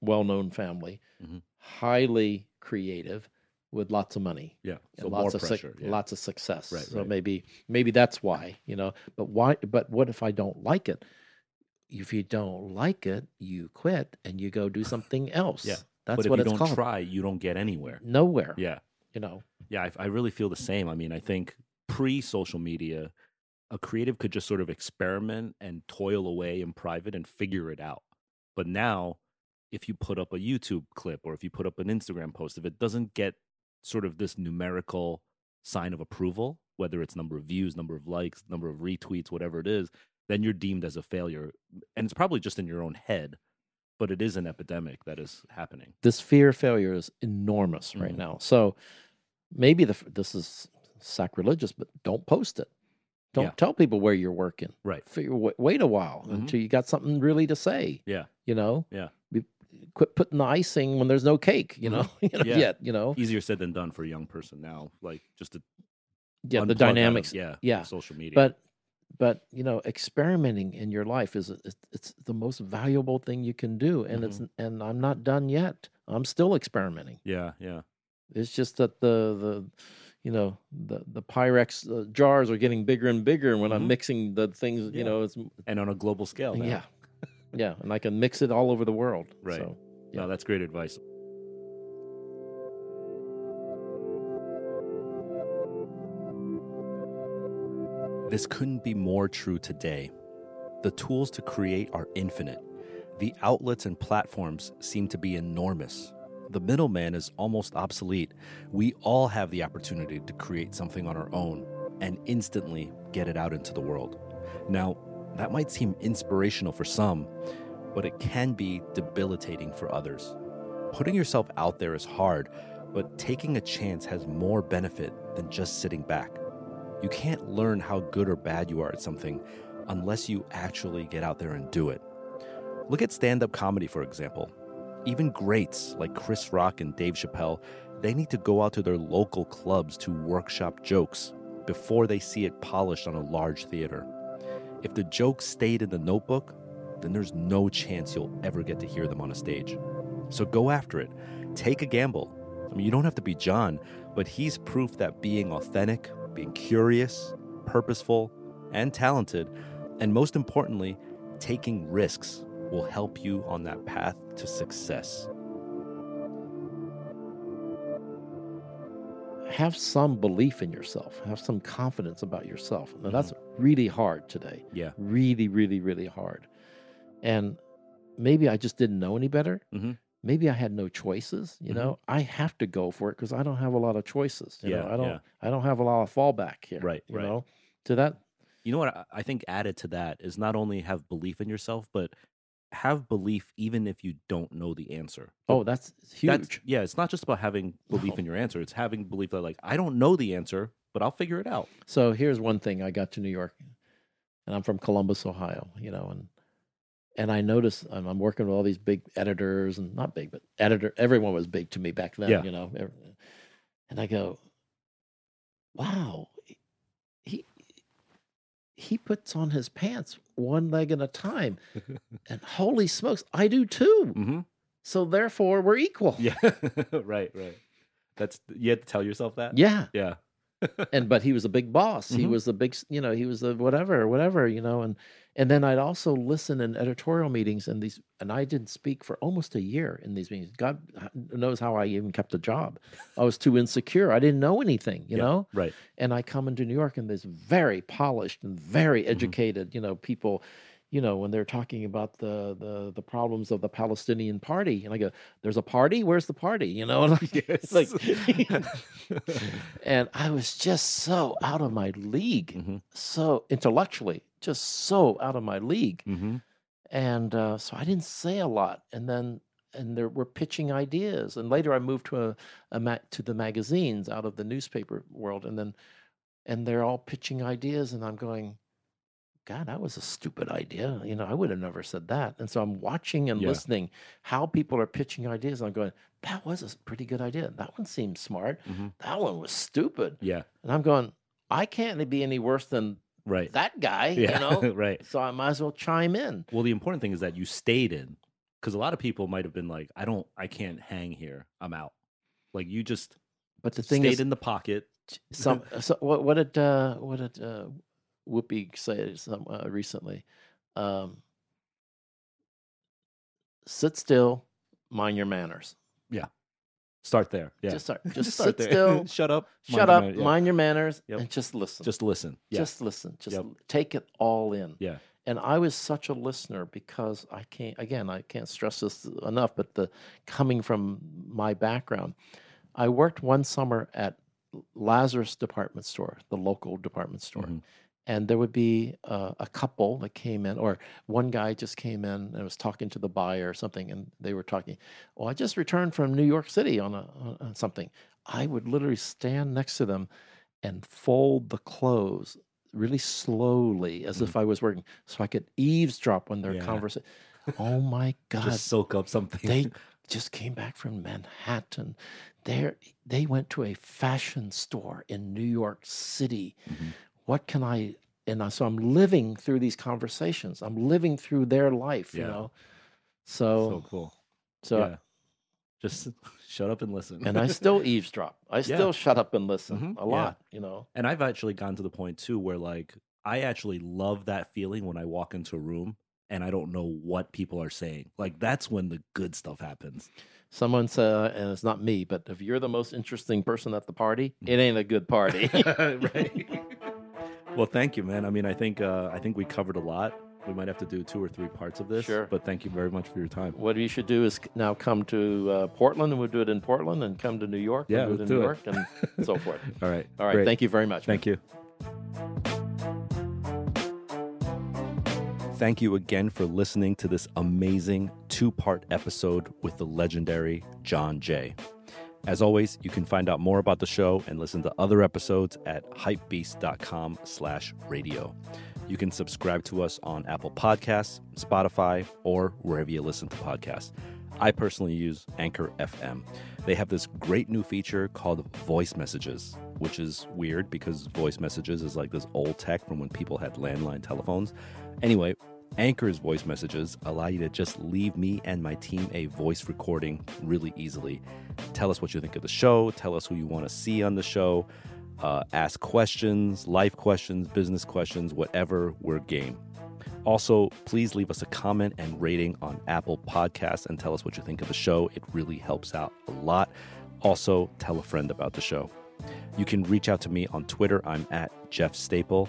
B: well known family,
A: Mhm.
B: highly creative, with lots of money.
A: yeah so
B: lots
A: more
B: of
A: pressure yeah.
B: lots of success.
A: Right,
B: so
A: right.
B: maybe maybe that's why you know. But why? But what if I don't like it? If you don't like it, you quit and you go do something else.
A: Yeah.
B: That's
A: but if
B: what
A: you
B: it's
A: don't
B: called.
A: try, you don't get anywhere.
B: Nowhere.
A: Yeah.
B: You know.
A: Yeah, I, I really feel the same. I mean, I think pre social media, a creative could just sort of experiment and toil away in private and figure it out. But now, if you put up a YouTube clip or if you put up an Instagram post, if it doesn't get sort of this numerical sign of approval, whether it's number of views, number of likes, number of retweets, whatever it is, then you're deemed as a failure. And it's probably just in your own head, but it is an epidemic that is happening.
B: This fear of failure is enormous right
A: Mhm.
B: now. So maybe the this is sacrilegious, but don't post it. Don't
A: Yeah.
B: tell people where you're working.
A: Right.
B: Wait, wait a while
A: Mhm.
B: until you got something really to say.
A: Yeah.
B: You know.
A: Yeah.
B: Quit putting the icing when there's no cake. You know. you know,
A: Yeah.
B: Yet. You know.
A: Easier said than done for a young person now, like just to
B: Yeah. The
A: out of-
B: dynamics.
A: yeah,
B: yeah.
A: social media.
B: but but you know experimenting in your life is it's, it's the most valuable thing you can do and it's
A: Mm-hmm.
B: and i'm not done yet i'm still experimenting
A: yeah, yeah,
B: it's just that the the you know the the pyrex uh, jars are getting bigger and bigger when i'm
A: Mhm.
B: mixing the things
A: Yeah.
B: you know it's
A: and on a global scale. Now.
B: yeah yeah and i can mix it all over the world
A: Right.
B: so yeah.
A: No, that's great advice. This couldn't be more true today. The tools to create are infinite. The outlets and platforms seem to be enormous. The middleman is almost obsolete. We all have the opportunity to create something on our own and instantly get it out into the world. Now, that might seem inspirational for some, but it can be debilitating for others. Putting yourself out there is hard, but taking a chance has more benefit than just sitting back. You can't learn how good or bad you are at something unless you actually get out there and do it. Look at stand up comedy, for example. Even greats like Chris Rock and Dave Chappelle, they need to go out to their local clubs to workshop jokes before they see it polished on a large theater. If the jokes stayed in the notebook, then there's no chance you'll ever get to hear them on a stage. So go after it. Take a gamble. I mean, you don't have to be John, but he's proof that being authentic, being curious, purposeful, and talented, and most importantly, taking risks will help you on that path to success.
B: have some belief in yourself have some confidence about yourself now that's mm-hmm. really hard today
A: Yeah.
B: really really really hard and maybe i just didn't know any better
A: Mhm.
B: maybe i had no choices you
A: Mhm.
B: know i have to go for it because i don't have a lot of choices you know
A: Yeah,
B: i don't
A: yeah.
B: i don't have a lot of fallback here
A: Right,
B: you
A: right.
B: know to that
A: You know what? I- I think added to that is not only have belief in yourself, but have belief even if you don't know the answer.
B: oh that's huge
A: That's, yeah, it's not just about having belief
B: No.
A: in your answer. It's having belief that, like, I don't know the answer, but I'll figure it out.
B: So here's one thing: I got to New York, and I'm from Columbus, Ohio. You know, and and I noticed I'm, I'm working with all these big editors, and not big, but editor. Everyone was big to me back then.
A: Yeah.
B: You know, and I go, "Wow, he he puts on his pants one leg at a time, and holy smokes, I do too.
A: hmm
B: So therefore, we're equal.
A: Yeah, right, right. That's you had to tell yourself that.
B: yeah."
A: yeah,
B: and but he was a big boss. He
A: Mhm.
B: was the big, you know, he was the whatever, whatever, you know, and and then I'd also listen in editorial meetings and these, and I didn't speak for almost a year in these meetings. God knows how I even kept a job. I was too insecure. I didn't know anything, you
A: Yeah.
B: know.
A: right.
B: And I come into New York and there's very polished and very
A: Mm-hmm.
B: educated, you know, people. You know, when they're talking about the, the the problems of the Palestinian party, and I go, "There's a party. Where's the party?" You know, and I-
A: Yes.
B: like, and I was just so out of my league,
A: Mhm.
B: so intellectually, just so out of my league.
A: hmm
B: And uh, so I didn't say a lot. And then, and there were pitching ideas. And later I moved to a, a ma- to the magazines out of the newspaper world. And then, and they're all pitching ideas. And I'm going, God, that was a stupid idea. You know, I would have never said that. And so I'm watching and
A: Yeah.
B: listening how people are pitching ideas. And I'm going, that was a pretty good idea. That one seemed smart.
A: Mhm.
B: That one was stupid.
A: Yeah,
B: And I'm going, I can't be any worse than
A: right.
B: that guy,
A: yeah,
B: you know?
A: right.
B: so I might as well chime in.
A: Well, the important thing is that you stayed in, because a lot of people might have been like, "I don't, I can't hang here. I'm out." Like you just
B: But the thing
A: stayed
B: is,
A: in the pocket.
B: some so what what did uh, what did uh, Whoopi said some uh, recently? Um, Sit still, mind your manners. Yeah.
A: Start there. Yeah.
B: Just start. Just,
A: start
B: sit
A: there.
B: still.
A: Shut up.
B: shut
A: mind
B: up.
A: yeah.
B: Mind your manners,
A: Yep.
B: and just listen.
A: Just listen. Yeah.
B: Just listen. Just
A: Yep.
B: take it all in.
A: Yeah.
B: And I was such a listener because I can't. Again, I can't stress this enough. But the coming from my background, I worked one summer at Lazarus Department Store, the local department store,
A: Mhm.
B: And there would be uh, a couple that came in, or one guy just came in and was talking to the buyer or something, and they were talking. Well, I just returned from New York City on, a, on something. I would literally stand next to them and fold the clothes really slowly, as if I was working, so I could eavesdrop on their
A: Yeah.
B: conversation. Oh my God!
A: Just soak up something.
B: they just came back from Manhattan. They they went to a fashion store in New York City.
A: Mhm.
B: What can I? And I, so I'm living through these conversations. I'm living through their life. You know.
A: so
B: So
A: cool.
B: so
A: yeah. Just shut up and listen.
B: and I still eavesdrop. I still shut up and listen
A: Mhm.
B: a
A: Yeah.
B: lot. You know.
A: And I've actually gotten to the point too where like I actually love that feeling when I walk into a room and I don't know what people are saying. Like that's when the good stuff happens.
B: Someone said, and it's not me, but if you're the most interesting person at the party, it ain't a good party.
A: right. Well, thank you, man. I mean, I think uh, I think we covered a lot. We might have to do two or three parts of this.
B: Sure.
A: But thank you very much for your time.
B: what you should do is now come to uh, Portland, and we'll do it in Portland, and come to New York,
A: Yeah,
B: and do it in New. York, and so forth.
A: All right.
B: All right.
A: Great.
B: Thank you very much. man.
A: Thank you. Thank you again for listening to this amazing two part episode with the legendary John Jay. As always, you can find out more about the show and listen to other episodes at hypebeast.com slash radio. You can subscribe to us on Apple Podcasts, Spotify, or wherever you listen to podcasts. I personally use Anchor FM. They have this great new feature called voice messages, which is weird because voice messages is like this old tech from when people had landline telephones. Anyway, Anchor's voice messages allow you to just leave me and my team a voice recording really easily. Tell us what you think of the show, tell us who you want to see on the show, uh, ask questions, life questions, business questions, whatever, we're game. Also, please leave us a comment and rating on Apple Podcasts and tell us what you think of the show. It really helps out a lot. Also, tell a friend about the show. You can reach out to me on Twitter. I'm at Jeff Staple.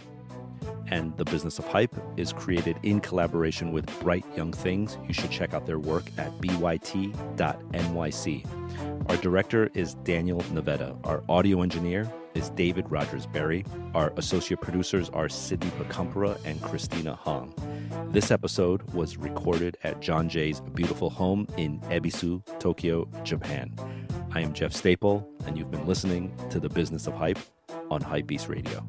A: And The Business of Hype is created in collaboration with Bright Young Things. You should check out their work at byt.nyc. Our director is Daniel Nevada. Our audio engineer is David Rogers Berry. Our associate producers are Sydney Pacumpera and Christina Hong. This episode was recorded at John Jay's beautiful home in Ebisu, Tokyo, Japan. I am Jeff Staple, and you've been listening to The Business of Hype on Hypebeast Radio.